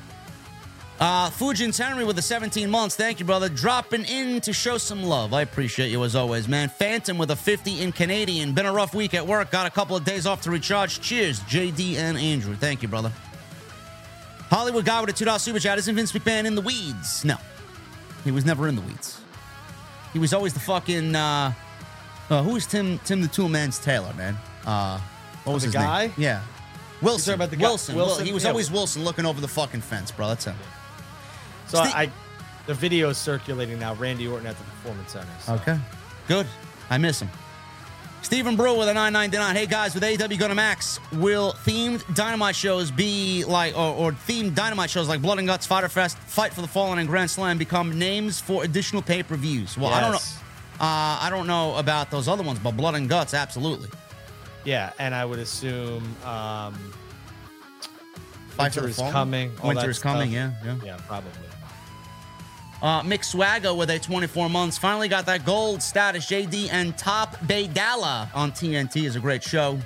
Uh, Fujin's Henry with the 17 months. Thank you, brother. Dropping in to show some love. I appreciate you as always, man. Phantom with a 50 in Canadian. Been a rough week at work. Got a couple of days off to recharge. Cheers, JD and Andrew. Thank you, brother. Hollywood guy with a $2 super chat. Isn't Vince McMahon in the weeds? No. He was never in the weeds. He was always the fucking, uh, uh who is Tim, Tim the Tool Man's Taylor, man? Uh, what was the his guy? name? Yeah. Wilson. about the guy- Wilson. Wilson? He was Yeah. always Wilson looking over the fucking fence, bro. That's him. So Steve- I, the video is circulating now. Randy Orton at the Performance Center. So. Okay. Good. I miss him. Stephen Brew with a 999. Hey guys, with AEW going to Max, will themed dynamite shows be like, or, or themed dynamite shows like Blood and Guts, Fyter Fest, Fight for the Fallen, and Grand Slam become names for additional pay per views? Well, I don't know. Uh, I don't know about those other ones, but Blood and Guts, absolutely. Yeah, and I would assume um, Fight Winter is Fallen? coming, Winter is coming. Yeah, yeah. yeah, probably. Uh, Mick Swaggo with a 24 months finally got that gold status. JD and Top Baydala on TNT is a great show.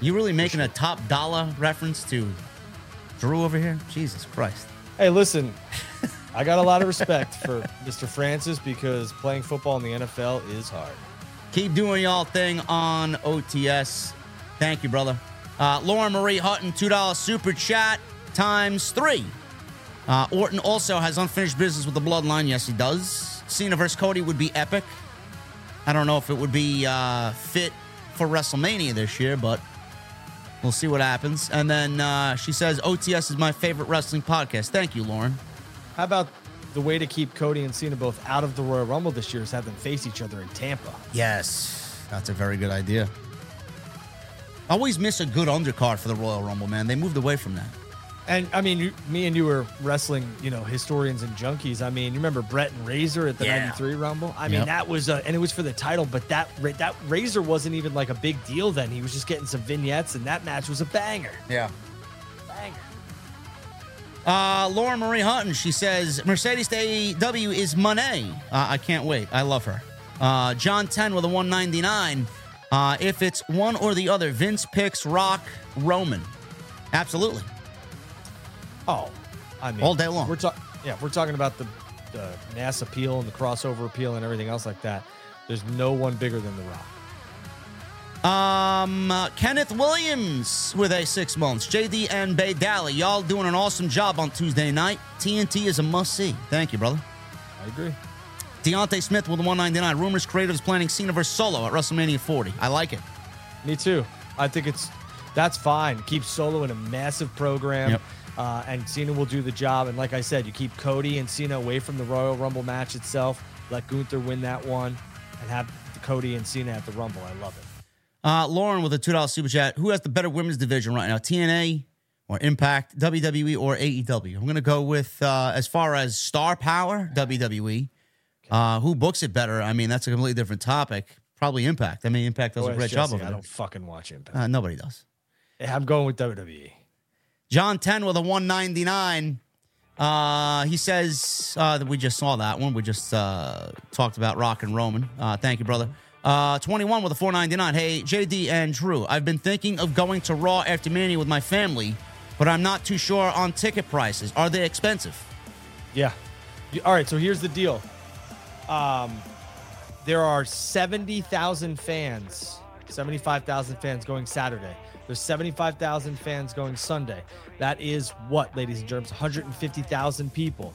You really making a top dollar reference to Drew over here? Jesus Christ. Hey, listen, I got a lot of respect for Mr. Francis because playing football in the NFL is hard. Keep doing y'all thing on OTS. Thank you, brother. Uh, Lauren Marie Hutton, $2 super chat times three. Uh, Orton also has unfinished business with the bloodline. Yes, he does. Cena versus Cody would be epic. I don't know if it would be uh, fit for WrestleMania this year, but we'll see what happens. And then uh, she says, OTS is my favorite wrestling podcast. Thank you, Lauren. How about the way to keep Cody and Cena both out of the Royal Rumble this year is have them face each other in Tampa? Yes, that's a very good idea. I always miss a good undercard for the Royal Rumble, man. They moved away from that. And I mean, you, me and you were wrestling, you know, historians and junkies. I mean, you remember Bret and Razor at the Yeah. '93 Rumble? I mean, Yep. that was, uh, and it was for the title, but that that Razor wasn't even like a big deal then. He was just getting some vignettes, and that match was a banger. Yeah. Banger. Uh, Laura Marie Hutton, she says Mercedes to AEW is money. Uh, I can't wait. I love her. Uh, John 10 with a 199. Uh, if it's one or the other, Vince picks Rock Roman. Absolutely. Oh, I mean, All day long. We're talking, yeah, we're talking about the the NAS appeal and the crossover appeal and everything else like that. There's no one bigger than The Rock. Um, uh, Kenneth Williams with a six months. JD and Baydala, y'all doing an awesome job on Tuesday night. TNT is a must see. Thank you, brother. I agree. Deontay Smith with a 199. Rumors creators planning Cena versus Solo at WrestleMania 40. I like it. Me too. I think it's that's fine. Keep Solo in a massive program, Yep. Uh, and Cena will do the job. And like I said, you keep Cody and Cena away from the Royal Rumble match itself. Let Gunther win that one, and have Cody and Cena at the Rumble. I love it. Uh, Lauren with a $2 super chat. Who has the better women's division right now? TNA or Impact, WWE or AEW? I'm going to go with, uh, as far as star power, WWE. Uh, who books it better? I mean, that's a completely different topic. Probably Impact. I mean, Impact does Go a great Jesse. job it. I don't fucking watch Impact. Uh, nobody does. I'm going with. WWE. John 10 with a 199. Uh, he says uh, that we just saw that one. We just uh, talked about Rock and Roman. Uh, thank you, brother. Uh, 21 with a 499. Hey, JD and Drew, I've been thinking of going to Raw after Mania with my family, but I'm not too sure on ticket prices. Are they expensive? Yeah. All right. So here's the deal. Um, there are seventy thousand fans, seventy-five thousand fans going Saturday. There's seventy-five thousand fans going Sunday. That is what, ladies and germs, one hundred and fifty thousand people.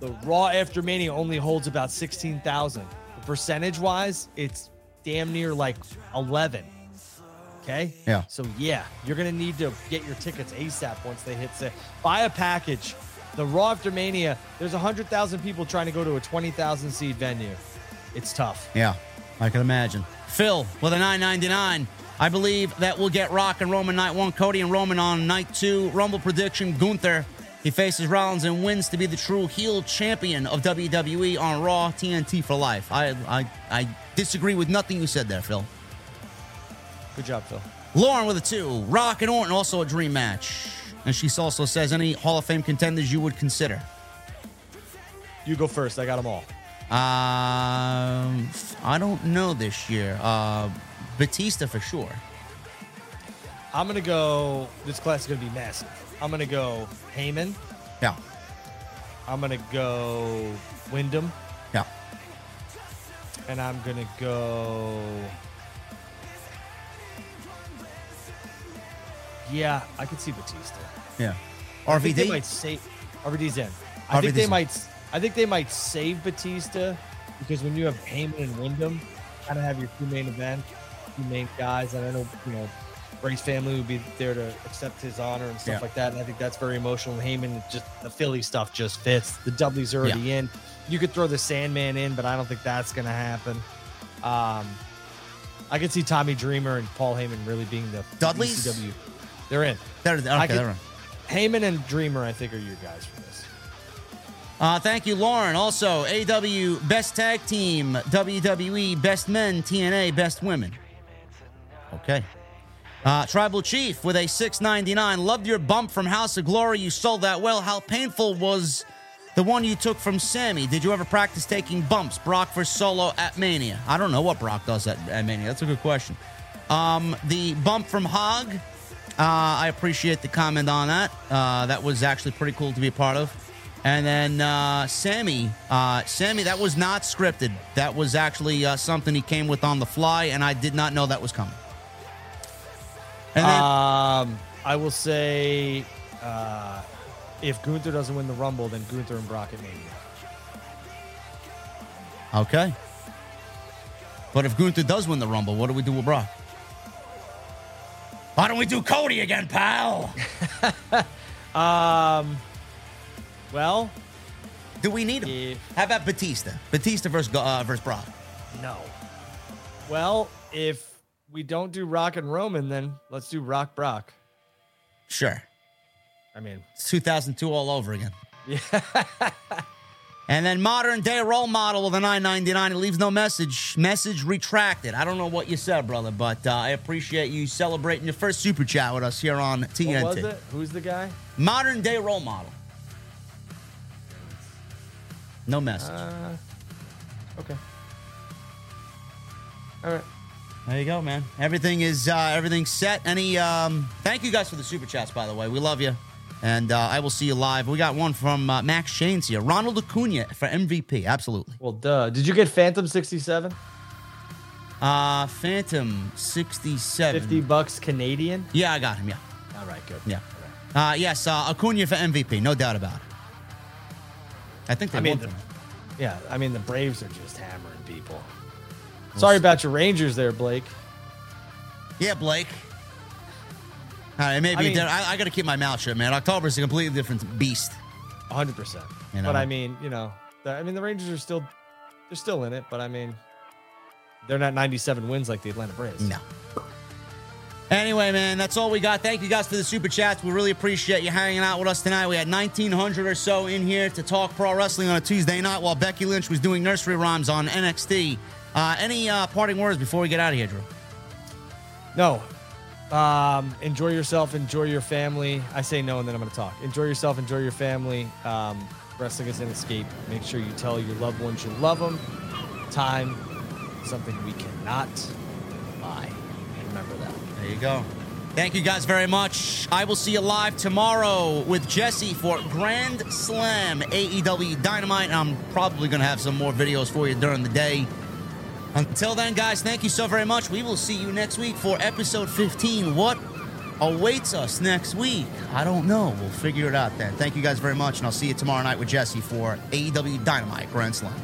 The Raw after Mania only holds about sixteen thousand. Percentage-wise, it's damn near like eleven. Okay. Yeah. So yeah, you're gonna need to get your tickets ASAP once they hit sale. Buy a package. The Raw After Mania, there's hundred thousand people trying to go to a twenty thousand seat venue. It's tough. Yeah, I can imagine. Phil with a 999. I believe that we'll get Rock and Roman night one, Cody and Roman on night two. Rumble prediction Gunther. He faces Rollins and wins to be the true heel champion of WWE on Raw TNT for life. I I, I disagree with nothing you said there, Phil. Good job, Phil. Lauren with a two. Rock and Orton also a dream match. And she also says any Hall of Fame contenders you would consider. You go first. I got them all. Um, I don't know this year. Uh, Batista for sure. I'm gonna go. This class is gonna be massive. I'm gonna go Heyman. Yeah, I'm gonna go Windham, yeah. and I'm gonna go. Yeah, I could see Batista. Yeah. Think they might save RVD's in. I think they in. might. I think they might save Batista because when you have Heyman and Windham, kind of have your two main events, two main guys, and I know you know Ray's family would be there to accept his honor and stuff Yeah. like that. And I think that's very emotional. And Heyman, just the Philly stuff just fits. The Dudley's are already in. You could throw the Sandman in, but I don't think that's gonna happen. Um, I could see Tommy Dreamer and Paul Heyman really being the Dudleys? ECW. They're in. They're, okay, I could- they're in. Heyman and Dreamer, I think, are your guys for this. Uh, thank you, Lauren. Also, AEW Best Tag Team, WWE Best Men, TNA Best Women. Okay. Uh, Tribal Chief with a 699. Loved your bump from House of Glory. You sold that well. How painful was the one you took from Sammy? Did you ever practice taking bumps? Brock for solo at Mania. I don't know what Brock does at, at Mania. That's a good question. Um, the bump from Hog. Uh, I appreciate the comment on that. Uh, that was actually pretty cool to be a part of. And then uh, Sammy, uh, Sammy, that was not scripted. That was actually uh, something he came with on the fly, and I did not know that was coming. And then, Um, I will say, uh, if Gunther doesn't win the Rumble, then Gunther and Brock at Mania. okay. But if Gunther does win the Rumble, what do we do with Brock? Why don't we do Cody again, pal? Um, well, Do we need him? if How about Batista? Batista versus uh, versus Brock. no, well, if we don't do Rock and Roman, then let's do Rock Brock. Sure. I mean, It's 2002 all over again. yeah, And then modern day role model with a 999. It leaves no message. Message retracted. I don't know what you said, brother, but uh, I appreciate you celebrating your first super chat with us here on TNT. what was it? Who's the guy? Modern day role model. No message. Uh, okay. All right. There you go, man. Everything is uh, everything's set. Any um, thank you guys for the super chats, by the way. We love you. And uh, I will see you live. We got one from uh, Max Shanes here. Ronald Acuna for MVP. Absolutely. Well, duh. Did you get Phantom 67? Uh, Phantom 67. 50 bucks Canadian? Yeah, I got him. Yeah. All right, good. Yeah. Uh, yes, uh, Acuna for MVP, no doubt about it. I think they I mean, the, yeah, I mean the Braves are just. Sorry about your Rangers there, Blake. Yeah, Blake. All right, maybe I mean- I, I got to keep my mouth shut, man. October is a completely different beast. 100. percent You know? But I mean, you know, the, I mean the Rangers are still they're still in it, but I mean they're not 97 wins like the Atlanta Braves. No. Anyway, man, that's all we got. Thank you guys for the super chats. We really appreciate you hanging out with us tonight. We had 1,900 or so in here to talk pro wrestling on a Tuesday night while Becky Lynch was doing nursery rhymes on NXT. Uh, any uh, parting words before we get out of here, Drew? No. Um, enjoy yourself, enjoy your family. I say no, and then I'm going to talk. Enjoy yourself, enjoy your family. Um, wrestling is an escape. Make sure you tell your loved ones you love them. Time, something we cannot buy. Remember that. There you go. Thank you guys very much. I will see you live tomorrow with Jesse for Grand Slam AEW Dynamite. I'm probably going to have some more videos for you during the day. Until then, guys, thank you so very much. We will see you next week for episode 15. What awaits us next week? I don't know. We'll figure it out then. Thank you guys very much, and I'll see you tomorrow night with Jesse for AEW Dynamite Grand Slam.